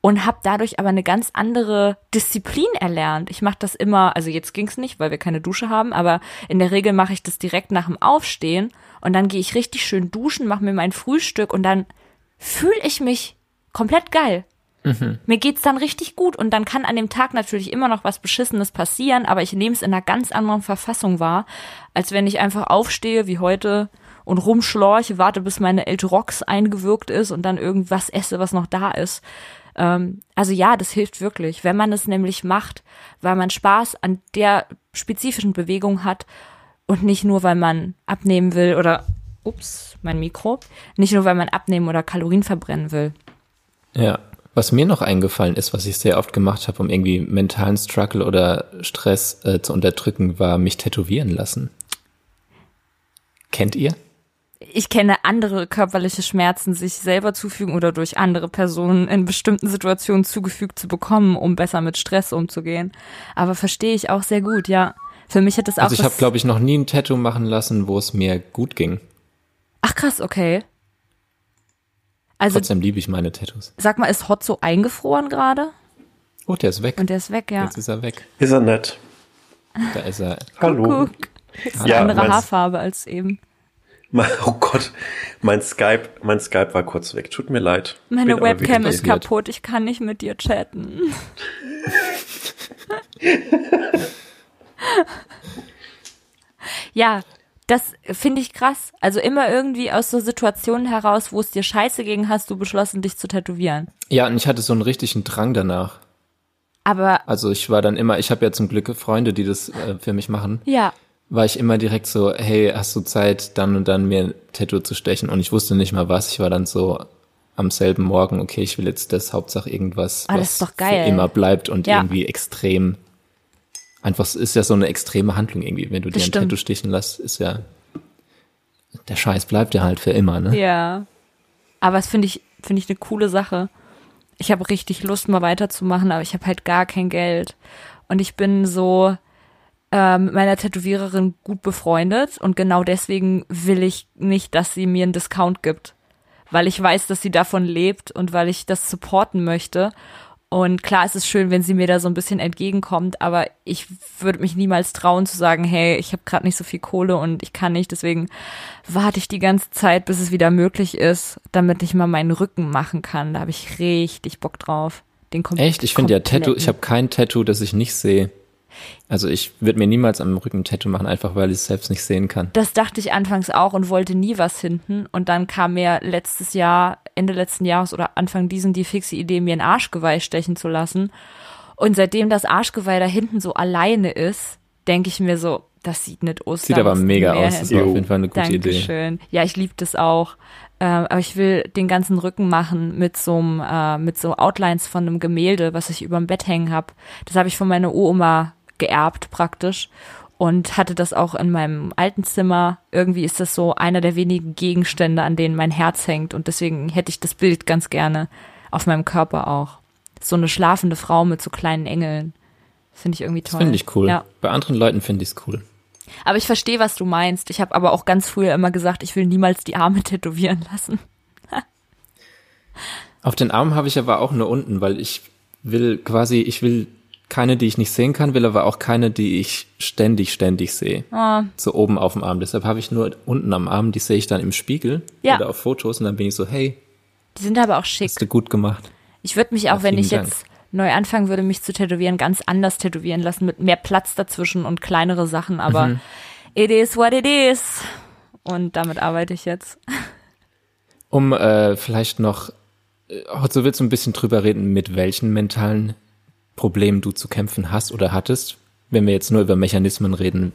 Und habe dadurch aber eine ganz andere Disziplin erlernt. Ich mache das immer, also jetzt ging's nicht, weil wir keine Dusche haben, aber in der Regel mache ich das direkt nach dem Aufstehen und dann gehe ich richtig schön duschen, mache mir mein Frühstück und dann fühle ich mich komplett geil. Mir geht's dann richtig gut und dann kann an dem Tag natürlich immer noch was Beschissenes passieren, aber ich nehme es in einer ganz anderen Verfassung wahr, als wenn ich einfach aufstehe wie heute und rumschlorche, warte bis meine L-Rox eingewirkt ist und dann irgendwas esse, was noch da ist. Ähm, also ja, das hilft wirklich, wenn man es nämlich macht, weil man Spaß an der spezifischen Bewegung hat und nicht nur, weil man abnehmen will oder, ups, mein Mikro, nicht nur, weil man abnehmen oder Kalorien verbrennen will. Ja. Was mir noch eingefallen ist, was ich sehr oft gemacht habe, um irgendwie mentalen Struggle oder Stress äh, zu unterdrücken, war mich tätowieren lassen. Kennt ihr? Ich kenne andere körperliche Schmerzen, sich selber zufügen oder durch andere Personen in bestimmten Situationen zugefügt zu bekommen, um besser mit Stress umzugehen. Aber verstehe ich auch sehr gut, ja. Für mich hat es auch. Also ich habe, glaube ich, noch nie ein Tattoo machen lassen, wo es mir gut ging. Ach krass, okay. Also, Trotzdem liebe ich meine Tattoos. Sag mal, ist Hot so eingefroren gerade? Oh, der ist weg. Und der ist weg, ja. Jetzt ist er weg. Ist er nett. Da ist er. Hallo. Guck. Ist eine Ja, andere meinst- Haarfarbe als eben. Mein- Oh Gott, mein Skype, mein Skype war kurz weg. Tut mir leid. Meine Bin Webcam ist kaputt, ich kann nicht mit dir chatten. ja, das finde ich krass. Also immer irgendwie aus so Situationen heraus, wo es dir scheiße ging, hast du beschlossen, dich zu tätowieren. Ja, und ich hatte so einen richtigen Drang danach. Aber Also ich war dann immer, ich habe ja zum Glück Freunde, die das äh, für mich machen, ja, war ich immer direkt so, hey, hast du Zeit, dann und dann mir ein Tattoo zu stechen? Und ich wusste nicht mal was. Ich war dann so am selben Morgen, okay, ich will jetzt das Hauptsache irgendwas, Ah, das was ist doch geil. für immer bleibt und Ja. irgendwie extrem. Einfach, es ist ja so eine extreme Handlung irgendwie. Wenn du dir ein. Tattoo stechen lässt, ist ja, der Scheiß bleibt ja halt für immer, ne? ja. Aber das finde ich, finde ich eine coole Sache. Ich habe richtig Lust, mal weiterzumachen, aber ich habe halt gar kein Geld. Und ich bin so äh, mit meiner Tätowiererin gut befreundet und genau deswegen will ich nicht, dass sie mir einen Discount gibt. Weil ich weiß, dass sie davon lebt und weil ich das supporten möchte. Und klar, es ist schön, wenn sie mir da so ein bisschen entgegenkommt, aber ich würde mich niemals trauen zu sagen, hey, ich habe gerade nicht so viel Kohle und ich kann nicht, deswegen warte ich die ganze Zeit, bis es wieder möglich ist, damit ich mal meinen Rücken machen kann. Da habe ich richtig Bock drauf. Den Echt? Ich finde ja Tattoo, ich habe kein Tattoo, das ich nicht sehe. Also ich würde mir niemals am Rücken ein Tattoo machen, einfach weil ich es selbst nicht sehen kann. Das dachte ich anfangs auch und wollte nie was hinten. Und dann kam mir letztes Jahr, Ende letzten Jahres oder Anfang diesen die fixe Idee, mir ein Arschgeweih stechen zu lassen. Und seitdem das Arschgeweih da hinten so alleine ist, denke ich mir so, das sieht nicht aus. Sieht aber mega aus. Das war auf jeden Fall eine gute Idee. Dankeschön. Ja, ich liebe das auch. Ähm, aber ich will den ganzen Rücken machen mit so einem, äh, mit so Outlines von einem Gemälde, was ich über dem Bett hängen habe. Das habe ich von meiner Oma geerbt praktisch und hatte das auch in meinem alten Zimmer. Irgendwie ist das so einer der wenigen Gegenstände, an denen mein Herz hängt und deswegen hätte ich das Bild ganz gerne auf meinem Körper auch. So eine schlafende Frau mit so kleinen Engeln. Finde ich irgendwie toll. finde ich cool. Ja. Bei anderen Leuten finde ich es cool. Aber ich verstehe, was du meinst. Ich habe aber auch ganz früher immer gesagt, ich will niemals die Arme tätowieren lassen. Auf den Armen habe ich aber auch nur unten, weil ich will quasi, ich will keine, die ich nicht sehen kann, will aber auch keine, die ich ständig, ständig sehe. Ah. So oben auf dem Arm. Deshalb habe ich nur unten am Arm, die sehe ich dann im Spiegel Ja. oder auf Fotos und dann bin ich so, hey, Die sind aber auch schick. hast du gut gemacht. Ich würde mich auch, Ja, wenn ich vielen jetzt neu anfangen würde, mich zu tätowieren, ganz anders tätowieren lassen, mit mehr Platz dazwischen und kleinere Sachen. Aber Mhm. it is what it is. Und damit arbeite ich jetzt. Um äh, vielleicht noch, äh, so willst du ein bisschen drüber reden, mit welchen mentalen Problemen du zu kämpfen hast oder hattest. Wenn wir jetzt nur über Mechanismen reden,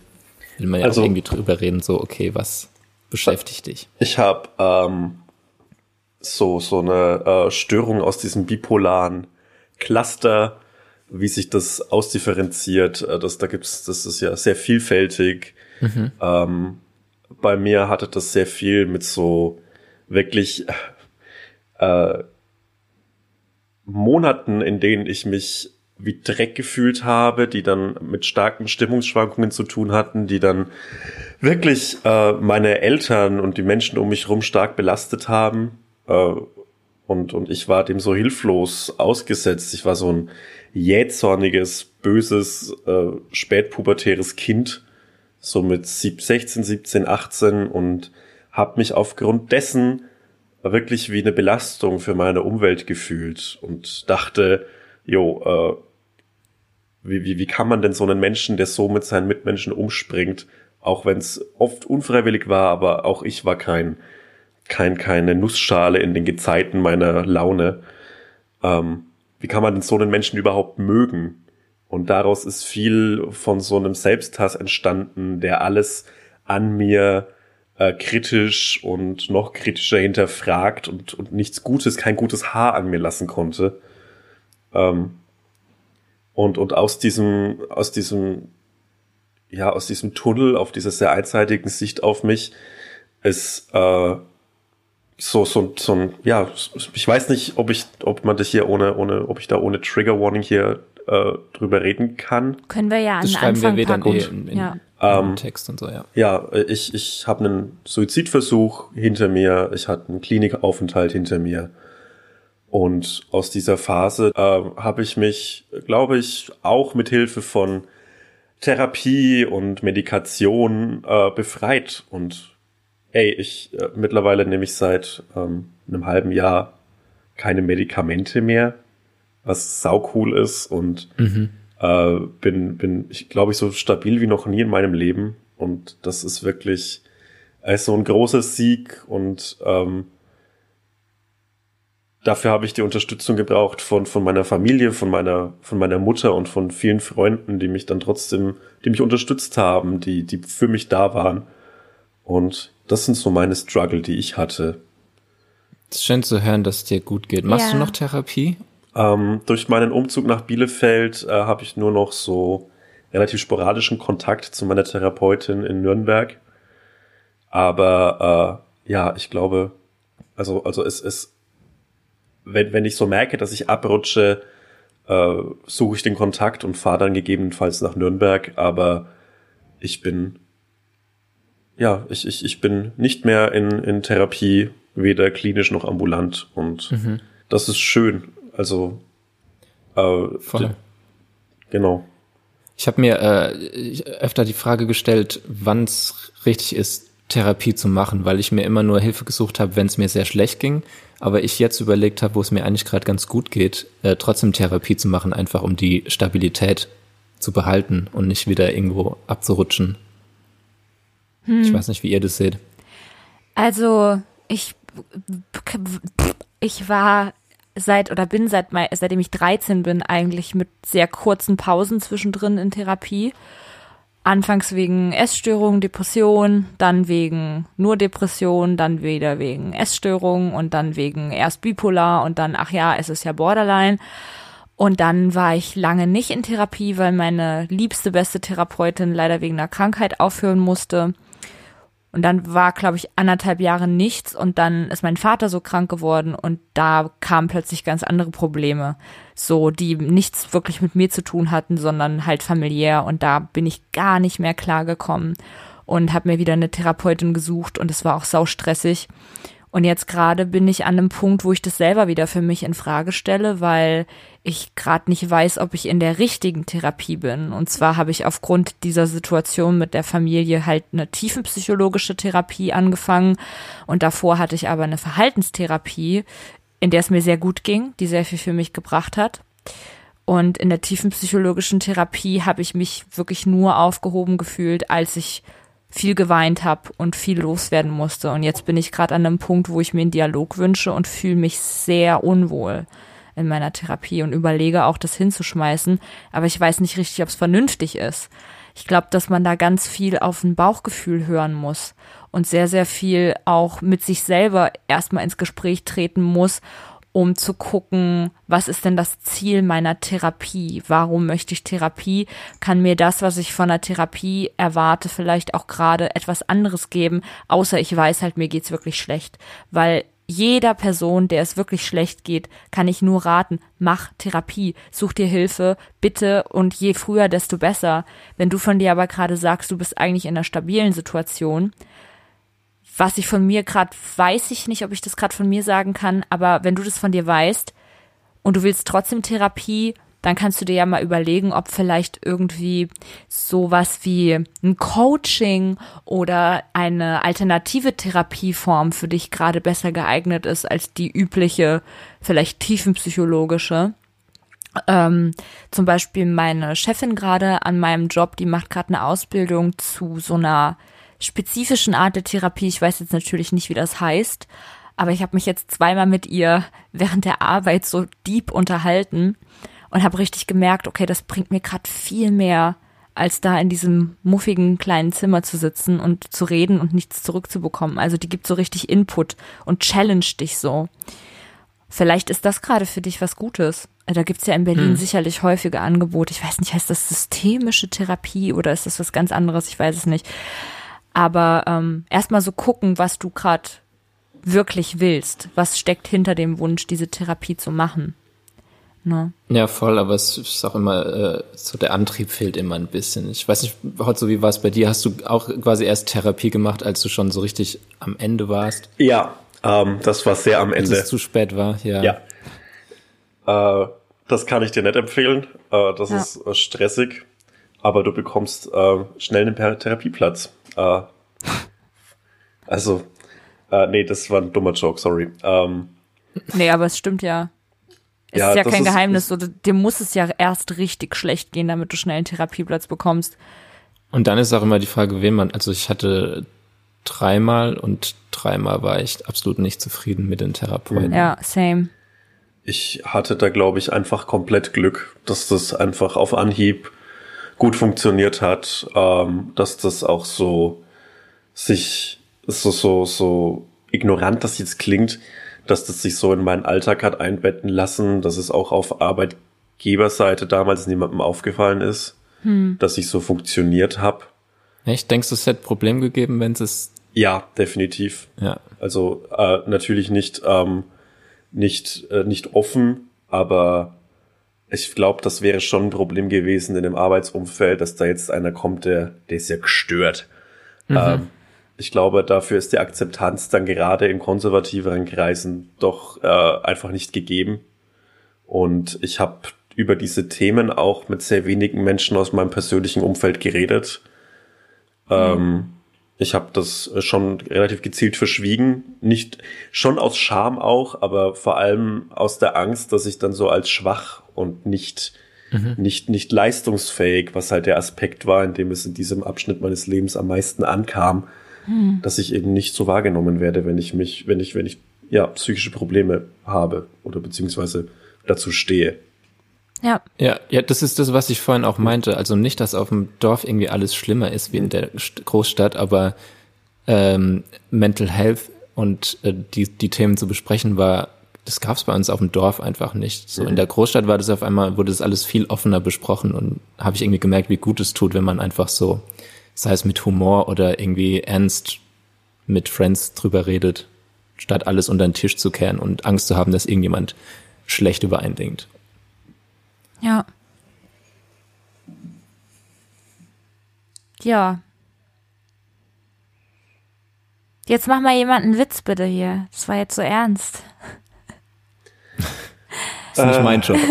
will man ja Also- auch irgendwie drüber reden, so, okay, was beschäftigt dich? Ich habe ähm, so so eine äh, Störung aus diesem bipolaren Cluster, wie sich das ausdifferenziert. Äh, das da gibt's, das ist ja sehr vielfältig. Ähm, bei mir hatte das sehr viel mit so wirklich äh, Monaten, in denen ich mich wie Dreck gefühlt habe, die dann mit starken Stimmungsschwankungen zu tun hatten, die dann wirklich äh, meine Eltern und die Menschen um mich herum stark belastet haben. Äh, und, und ich war dem so hilflos ausgesetzt. Ich war so ein jähzorniges, böses, äh, spätpubertäres Kind, so mit sieb- 16, 17, 18 und habe mich aufgrund dessen wirklich wie eine Belastung für meine Umwelt gefühlt und dachte, jo, äh, wie, wie, wie kann man denn so einen Menschen, der so mit seinen Mitmenschen umspringt, auch wenn es oft unfreiwillig war, aber auch ich war kein, kein, keine Nussschale in den Gezeiten meiner Laune. Ähm, wie kann man denn so einen Menschen überhaupt mögen? Und daraus ist viel von so einem Selbsthass entstanden, der alles an mir äh, kritisch und noch kritischer hinterfragt und, und nichts Gutes, kein gutes Haar an mir lassen konnte. Ähm, und, und aus diesem, aus diesem, ja, aus diesem Tunnel, auf dieser sehr einseitigen Sicht auf mich, ist äh, so, so, so ein, ja, ich weiß nicht, ob ich, ob man das hier ohne, ohne, ob ich da ohne Trigger Warning hier äh, drüber reden kann. Können wir ja an Das schreiben wir Anfang weder packen. eh in, in, Ja. Ähm, Text und so, ja. Ja, ich, ich habe einen Suizidversuch hinter mir, ich hatte einen Klinikaufenthalt hinter mir. Und aus dieser Phase äh, habe ich mich, glaube ich, auch mit Hilfe von Therapie und Medikation äh, befreit. Und ey, ich äh, mittlerweile nehme ich seit ähm, einem halben Jahr keine Medikamente mehr, was sau cool ist und Mhm. äh, bin, bin, ich glaube ich, so stabil wie noch nie in meinem Leben. Und das ist wirklich äh, so ein großer Sieg und ähm, dafür habe ich die Unterstützung gebraucht von, von meiner Familie, von meiner, von meiner Mutter und von vielen Freunden, die mich dann trotzdem, die mich unterstützt haben, die, die für mich da waren. Und das sind so meine Struggle, die ich hatte. Es ist schön zu hören, dass es dir gut geht. Machst Ja. du noch Therapie? Ähm, durch meinen Umzug nach Bielefeld äh, habe ich nur noch so relativ sporadischen Kontakt zu meiner Therapeutin in Nürnberg. Aber äh, ja, ich glaube, also, also es ist, wenn, wenn ich so merke, dass ich abrutsche, äh, suche ich den Kontakt und fahre dann gegebenenfalls nach Nürnberg. Aber ich bin, ja, ich, ich, ich bin nicht mehr in, in Therapie, weder klinisch noch ambulant. Und das ist schön. Also, äh, Voll. genau. Ich habe mir äh, öfter die Frage gestellt, wann es richtig ist, Therapie zu machen, weil ich mir immer nur Hilfe gesucht habe, wenn es mir sehr schlecht ging. Aber ich jetzt überlegt habe, wo es mir eigentlich gerade ganz gut geht, äh, trotzdem Therapie zu machen, einfach um die Stabilität zu behalten und nicht wieder irgendwo abzurutschen. Ich weiß nicht, wie ihr das seht. Also ich ich war seit oder bin seit seitdem ich 13 bin eigentlich mit sehr kurzen Pausen zwischendrin in Therapie. Anfangs wegen Essstörung, Depression, dann wegen nur Depression, dann wieder wegen Essstörung und dann wegen erst bipolar und dann ach ja, es ist ja Borderline. Und dann war ich lange nicht in Therapie, weil meine liebste beste Therapeutin leider wegen einer Krankheit aufhören musste. Und dann war, glaube ich, anderthalb Jahre nichts und dann ist mein Vater so krank geworden und da kamen plötzlich ganz andere Probleme, so die nichts wirklich mit mir zu tun hatten, sondern halt familiär und da bin ich gar nicht mehr klargekommen und habe mir wieder eine Therapeutin gesucht und es war auch saustressig. Und jetzt gerade bin ich an einem Punkt, wo ich das selber wieder für mich in Frage stelle, weil ich gerade nicht weiß, ob ich in der richtigen Therapie bin. Und zwar habe ich aufgrund dieser Situation mit der Familie halt eine tiefenpsychologische Therapie angefangen. Und davor hatte ich aber eine Verhaltenstherapie, in der es mir sehr gut ging, die sehr viel für mich gebracht hat. Und in der tiefenpsychologischen Therapie habe ich mich wirklich nur aufgehoben gefühlt, als ich viel geweint habe und viel loswerden musste. Und jetzt bin ich gerade an einem Punkt, wo ich mir einen Dialog wünsche und fühle mich sehr unwohl in meiner Therapie und überlege auch, das hinzuschmeißen. Aber ich weiß nicht richtig, ob es vernünftig ist. Ich glaube, dass man da ganz viel auf ein Bauchgefühl hören muss und sehr, sehr viel auch mit sich selber erstmal ins Gespräch treten muss, um zu gucken, was ist denn das Ziel meiner Therapie? Warum möchte ich Therapie? Kann mir das, was ich von der Therapie erwarte, vielleicht auch gerade etwas anderes geben, außer ich weiß halt, mir geht's wirklich schlecht. Weil jeder Person, der es wirklich schlecht geht, kann ich nur raten, mach Therapie, such dir Hilfe, bitte und je früher, desto besser. Wenn du von dir aber gerade sagst, du bist eigentlich in einer stabilen Situation, was ich von mir gerade weiß ich nicht, ob ich das gerade von mir sagen kann, aber wenn du das von dir weißt und du willst trotzdem Therapie, dann kannst du dir ja mal überlegen, ob vielleicht irgendwie sowas wie ein Coaching oder eine alternative Therapieform für dich gerade besser geeignet ist als die übliche, vielleicht tiefenpsychologische. Ähm, zum Beispiel meine Chefin gerade an meinem Job, die macht gerade eine Ausbildung zu so einer spezifischen Art der Therapie. Ich weiß jetzt natürlich nicht, wie das heißt, aber ich habe mich jetzt zweimal mit ihr während der Arbeit so deep unterhalten und habe richtig gemerkt, okay, das bringt mir gerade viel mehr, als da in diesem muffigen kleinen Zimmer zu sitzen und zu reden und nichts zurückzubekommen. Also die gibt so richtig Input und challenge dich so. Vielleicht ist das gerade für dich was Gutes. da gibt's ja in Berlin Hm. sicherlich häufige Angebote. Ich weiß nicht, heißt das systemische Therapie oder ist das was ganz anderes? Ich weiß es nicht. Aber ähm, erstmal so gucken, was du gerade wirklich willst. Was steckt hinter dem Wunsch, diese Therapie zu machen? Ne? Ja, voll, aber es ist auch immer, äh, so der Antrieb fehlt immer ein bisschen. Ich weiß nicht, Hotzo, wie war es bei dir? Hast du auch quasi erst Therapie gemacht, als du schon so richtig am Ende warst? Ja, ähm, das war sehr am Als Ende. es zu spät war? Ja. Ja. Äh, das kann ich dir nicht empfehlen. Äh, das Ja. ist äh, stressig. Aber du bekommst äh, schnell einen Therapieplatz. Äh, also, äh, nee, das war ein dummer Joke, sorry. Ähm, Nee, aber es stimmt ja. Es Ja, ist ja kein ist- Geheimnis. So, dir muss es ja erst richtig schlecht gehen, damit du schnell einen Therapieplatz bekommst. Und dann ist auch immer die Frage, wen man, also ich hatte dreimal und dreimal war ich absolut nicht zufrieden mit den Therapeuten. Ja, same. ich hatte da, glaube ich, einfach komplett Glück, dass das einfach auf Anhieb gut funktioniert hat, ähm, dass das auch so sich so, so, so ignorant das jetzt klingt, dass das sich so in meinen Alltag hat einbetten lassen, dass es auch auf Arbeitgeberseite damals niemandem aufgefallen ist, dass ich so funktioniert habe. Echt? Denkst du, es hätte Problem gegeben, wenn es, Ja, definitiv. ja. Also äh, natürlich nicht ähm, nicht äh, nicht offen, aber ich glaube, das wäre schon ein Problem gewesen in dem Arbeitsumfeld, dass da jetzt einer kommt, der der ist ja gestört. Ähm, ich glaube, dafür ist die Akzeptanz dann gerade in konservativeren Kreisen doch äh, einfach nicht gegeben. Und ich habe über diese Themen auch mit sehr wenigen Menschen aus meinem persönlichen Umfeld geredet. Ähm, ich habe das schon relativ gezielt verschwiegen, nicht schon aus Scham auch, aber vor allem aus der Angst, dass ich dann so als schwach und nicht nicht nicht leistungsfähig, was halt der Aspekt war, in dem es in diesem Abschnitt meines Lebens am meisten ankam, dass ich eben nicht so wahrgenommen werde, wenn ich mich, wenn ich wenn ich ja psychische Probleme habe oder beziehungsweise dazu stehe. Ja, Ja, ja, das ist das, was ich vorhin auch meinte. Also nicht, dass auf dem Dorf irgendwie alles schlimmer ist wie in der St- Großstadt, aber ähm, Mental Health und äh, die, die Themen zu besprechen war, das gab es bei uns auf dem Dorf einfach nicht. So in der Großstadt war das auf einmal, wurde das alles viel offener besprochen und habe ich irgendwie gemerkt, wie gut es tut, wenn man einfach so, sei es mit Humor oder irgendwie ernst mit Friends drüber redet, statt alles unter den Tisch zu kehren und Angst zu haben, dass irgendjemand schlecht über einen denkt. Ja. Ja. Jetzt mach mal jemand einen Witz bitte hier. Das war jetzt so ernst. Das ist nicht Äh. mein Job.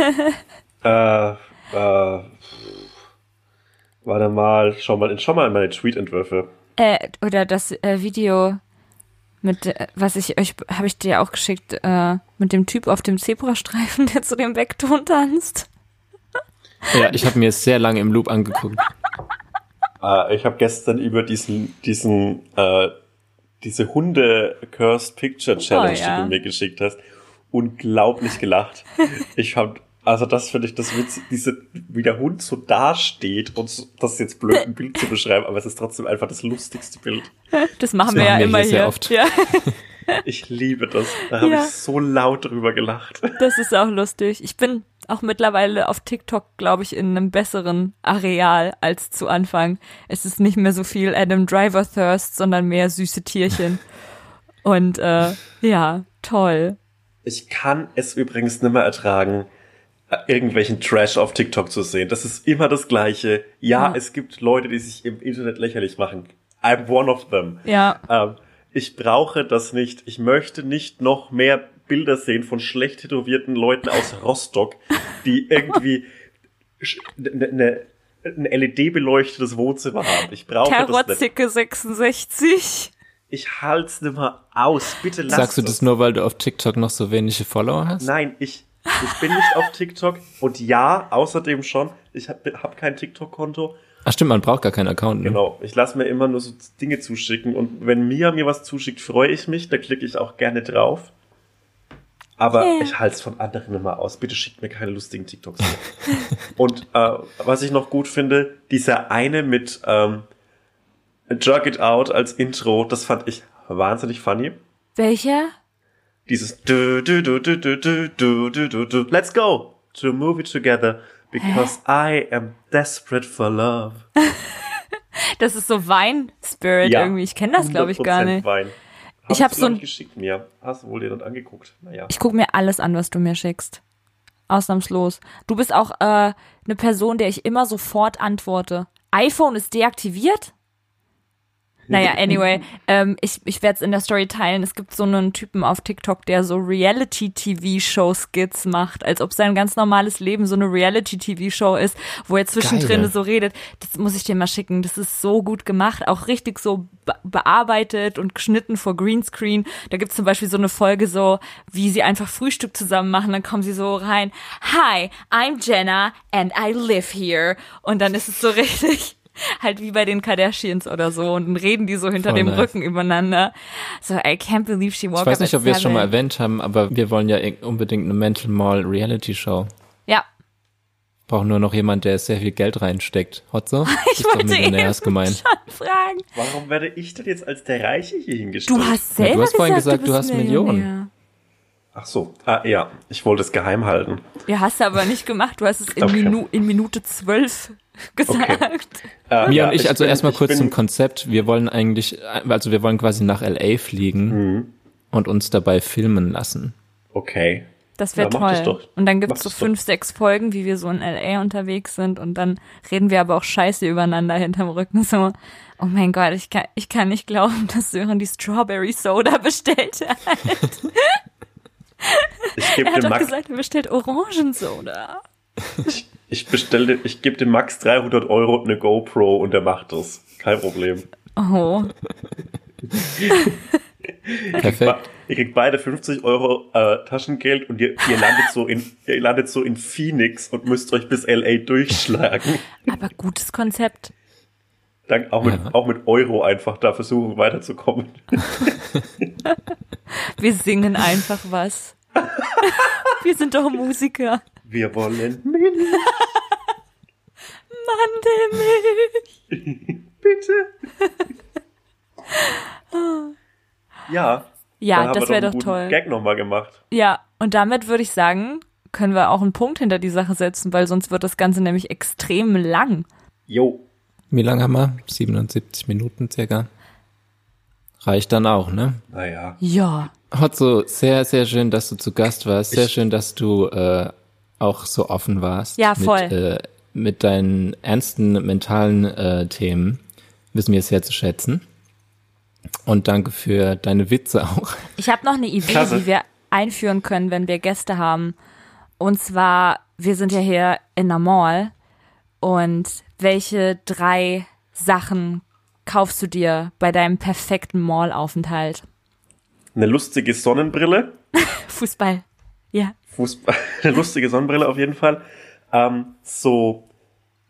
Äh, äh, warte mal, schau mal, schau mal in meine Tweet-Entwürfe. Äh, oder das äh, Video mit, äh, was ich euch, habe ich dir auch geschickt, äh, mit dem Typ auf dem Zebrastreifen, der zu dem Vekton tanzt. Ja, ich habe mir es sehr lange im Loop angeguckt. Äh, ich habe gestern über diesen, diesen, äh, diese Hunde-Cursed Picture Challenge, Oh, ja. die du mir geschickt hast, unglaublich gelacht. ich hab, also das finde ich das Witz, diese, wie der Hund so dasteht und so, das ist jetzt blöd, ein Bild zu beschreiben, aber es ist trotzdem einfach das lustigste Bild. Das machen Das wir ja wir immer hier sehr oft. Ja, Ich liebe das. Da habe Ja. ich so laut drüber gelacht. das ist auch lustig. Ich bin auch mittlerweile auf TikTok, glaube ich, in einem besseren Areal als zu Anfang. Es ist nicht mehr so viel Adam Driver Thirst, sondern mehr süße Tierchen. Und äh, ja, toll. Ich kann es übrigens nicht mehr ertragen, irgendwelchen Trash auf TikTok zu sehen. Das ist immer das Gleiche. Ja, Ja. es gibt Leute, die sich im Internet lächerlich machen. I'm one of them. Ja, Ähm, ich brauche das nicht. Ich möchte nicht noch mehr Bilder sehen von schlecht tätowierten Leuten aus Rostock, die irgendwie eine ne, ein LED-beleuchtetes Wohnzimmer haben. Ich brauche das nicht. Karotzicke 66. Ich halt's nicht mehr aus. Bitte lass Sagst du das nur, weil du auf TikTok noch so wenige Follower hast? Nein, ich, ich bin nicht auf TikTok. Und ja, außerdem schon, ich habe hab kein TikTok-Konto. Ach stimmt, man braucht gar keinen Account. Ne? Genau, ich lasse mir immer nur so Dinge zuschicken. Und wenn Mia mir was zuschickt, freue ich mich. Da klicke ich auch gerne drauf. Aber Yeah. ich halte es von anderen immer aus. Bitte schickt mir keine lustigen TikToks. Und äh, was ich noch gut finde, dieser eine mit ähm, Jerk It Out als Intro, das fand ich wahnsinnig funny. Welcher? Dieses du, du, du, du, du, du, du, du, du, du, let's go. to a movie together because I am desperate for love. Das ist so Wein-Spirit irgendwie. Ich kenne das, glaube ich, gar 100% nicht. Wein. Ich hab du, so glaub ein- ich, geschickt mir. Hast du wohl dir das angeguckt? Naja. Ich gucke mir alles an, was du mir schickst. Ausnahmslos. Du bist auch äh, eine Person, der ich immer sofort antworte. iPhone ist deaktiviert? Naja, anyway, ähm, ich, ich werde es in der Story teilen. Es gibt so einen Typen auf TikTok, der so Reality-TV-Show-Skits macht, als ob sein ganz normales Leben so eine Reality-TV-Show ist, wo er zwischendrin Geil. so redet. Das muss ich dir mal schicken. Das ist so gut gemacht, auch richtig so be bearbeitet und geschnitten vor Greenscreen. Da gibt's zum Beispiel so eine Folge so, wie sie einfach Frühstück zusammen machen. Dann kommen sie so rein. Hi, I'm Jenna and I live here. Und dann ist es so richtig halt wie bei den Kardashians oder so und dann reden die so hinter Voll dem nice. Rücken übereinander. So, I can't believe she woke Ich weiß nicht, ob wir es schon mal erwähnt haben, aber wir wollen ja unbedingt eine Mental Mall Reality Show. Ja, Brauchen nur noch jemand, der sehr viel Geld reinsteckt. Hotzo? ich wollte eben gemeint. schon fragen. Warum werde ich denn jetzt als der Reiche hier hingestellt? Du hast Ja, du selber hast vorhin gesagt, gesagt, du hast bist Millionen. Millionär. Ach so. Ah, ja. Ich wollte es geheim halten. Ja, hast du aber nicht gemacht. Du hast es in, Okay. Minu in Minute zwölf gesagt. Äh, Mia ja, und ich, also bin- erstmal ich kurz bin- zum Konzept. Wir wollen eigentlich, also wir wollen quasi nach LA fliegen Mhm. und uns dabei filmen lassen. Okay. Das wäre Ja, das toll. doch. Und dann Mach gibt's so das doch. fünf, sechs Folgen, wie wir so in LA unterwegs sind und dann reden wir aber auch scheiße übereinander hinterm Rücken. So, oh mein Gott, ich kann, ich kann nicht glauben, dass Sören die Strawberry Soda bestellt hat. Ich Er hat doch Max, gesagt, er bestellt Orangensoda. Ich, ich bestelle, ich gebe dem Max 300 Euro und eine GoPro und der macht das. Kein Problem. Oh, Perfekt. Ihr kriegt beide 50 Euro äh, Taschengeld und ihr, ihr landet so in, ihr landet so in Phoenix und müsst euch bis LA durchschlagen. aber gutes Konzept. Dann auch mit, Ja. auch mit Euro einfach da versuchen weiterzukommen. Wir singen einfach was. wir sind doch Musiker. Wir wollen Milch, Mandelmilch. bitte. ja. Ja, das wir wäre einen doch guten toll. Gag nochmal gemacht. Ja, und damit würde ich sagen, können wir auch einen Punkt hinter die Sache setzen, weil sonst wird das Ganze nämlich extrem lang. Jo. Wie lange haben wir? 77 Minuten circa. Reicht dann auch, ne? Naja. Ja. Hotzo, sehr, sehr schön, dass du zu Gast warst. Sehr Ich- schön, dass du äh, auch so offen warst. Ja, voll. Mit, äh, mit deinen ernsten mentalen äh, Themen. Wissen wir sehr zu schätzen. Und danke für deine Witze auch. Ich habe noch eine Idee, Klasse. wie wir einführen können, wenn wir Gäste haben. Und zwar, wir sind ja hier in der Mall. Und welche drei Sachen kaufst du dir bei deinem perfekten Mall-Aufenthalt? Eine lustige Sonnenbrille. Fußball. Ja. Fußball. Eine lustige Sonnenbrille auf jeden Fall. Ähm, so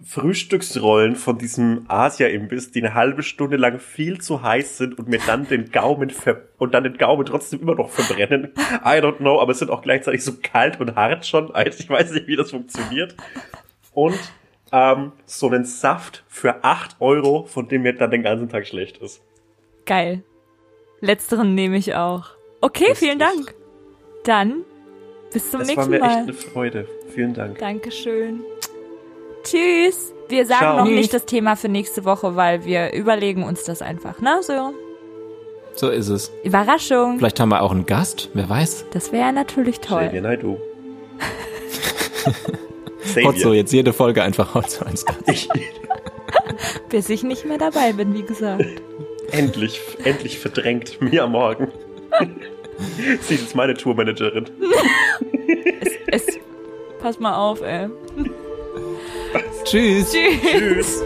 Frühstücksrollen von diesem Asia-Imbiss, die eine halbe Stunde lang viel zu heiß sind und mir dann den Gaumen ver und dann den Gaumen trotzdem immer noch verbrennen. I don't know, aber es sind auch gleichzeitig so kalt und hart schon. Also Ich weiß nicht, wie das funktioniert. Und ähm, so einen Saft für 8 Euro, von dem mir dann den ganzen Tag schlecht ist. Geil. Letzteren nehme ich auch. Okay, vielen Dank. Dann bis zum Das war nächsten mir echt Mal. eine Freude. Vielen Dank. Dankeschön. Tschüss. Wir sagen Ciao. noch nicht das Thema für nächste Woche, weil wir überlegen uns das einfach. Na, so. So ist es. Überraschung. Vielleicht haben wir auch einen Gast, wer weiß. Das wäre natürlich Xavier toll. Naidoo. Hotzo, Xavier. jetzt jede Folge einfach Hotzo als Gast. Ich, Bis ich nicht mehr dabei bin, wie gesagt. endlich, endlich verdrängt mir am Morgen. Sie ist jetzt meine Tourmanagerin. Es, pass mal auf, ey. Tschüss. Tschüss.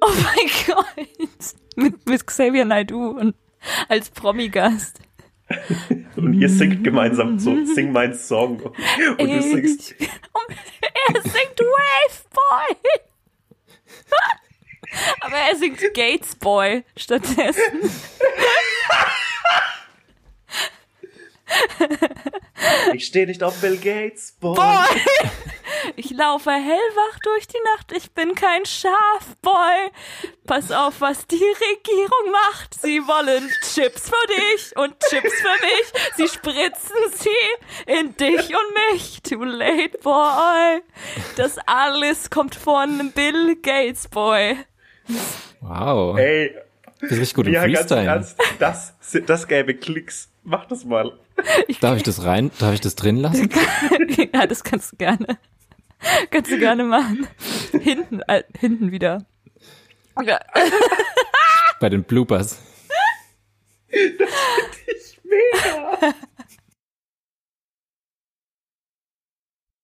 Oh mein Gott. Mit, mit Xavier Naidoo und als Promi-Gast. Und ihr singt gemeinsam so, sing meinen Song. Und du singst, Er singt Wave Boy. Aber er singt Gates Boy stattdessen. Ich stehe nicht auf Bill Gates, boy. Boy. Ich laufe hellwach durch die Nacht, ich bin kein Schafboy. Pass auf, was die Regierung macht. Sie wollen Chips für dich und Chips für mich. Sie spritzen sie in dich und mich. Too late, boy. Das alles kommt von Bill Gates, boy. Wow. Ey, Das ist richtig gut im ja, ganz Freestyle. Ernst, das, das gäbe Klicks. Mach das mal. Darf ich das rein? Darf ich das drin lassen? ja, das kannst du gerne. Kannst du gerne machen. Hinten, äh, hinten wieder. Ja. Bei den Bloopers. Mega.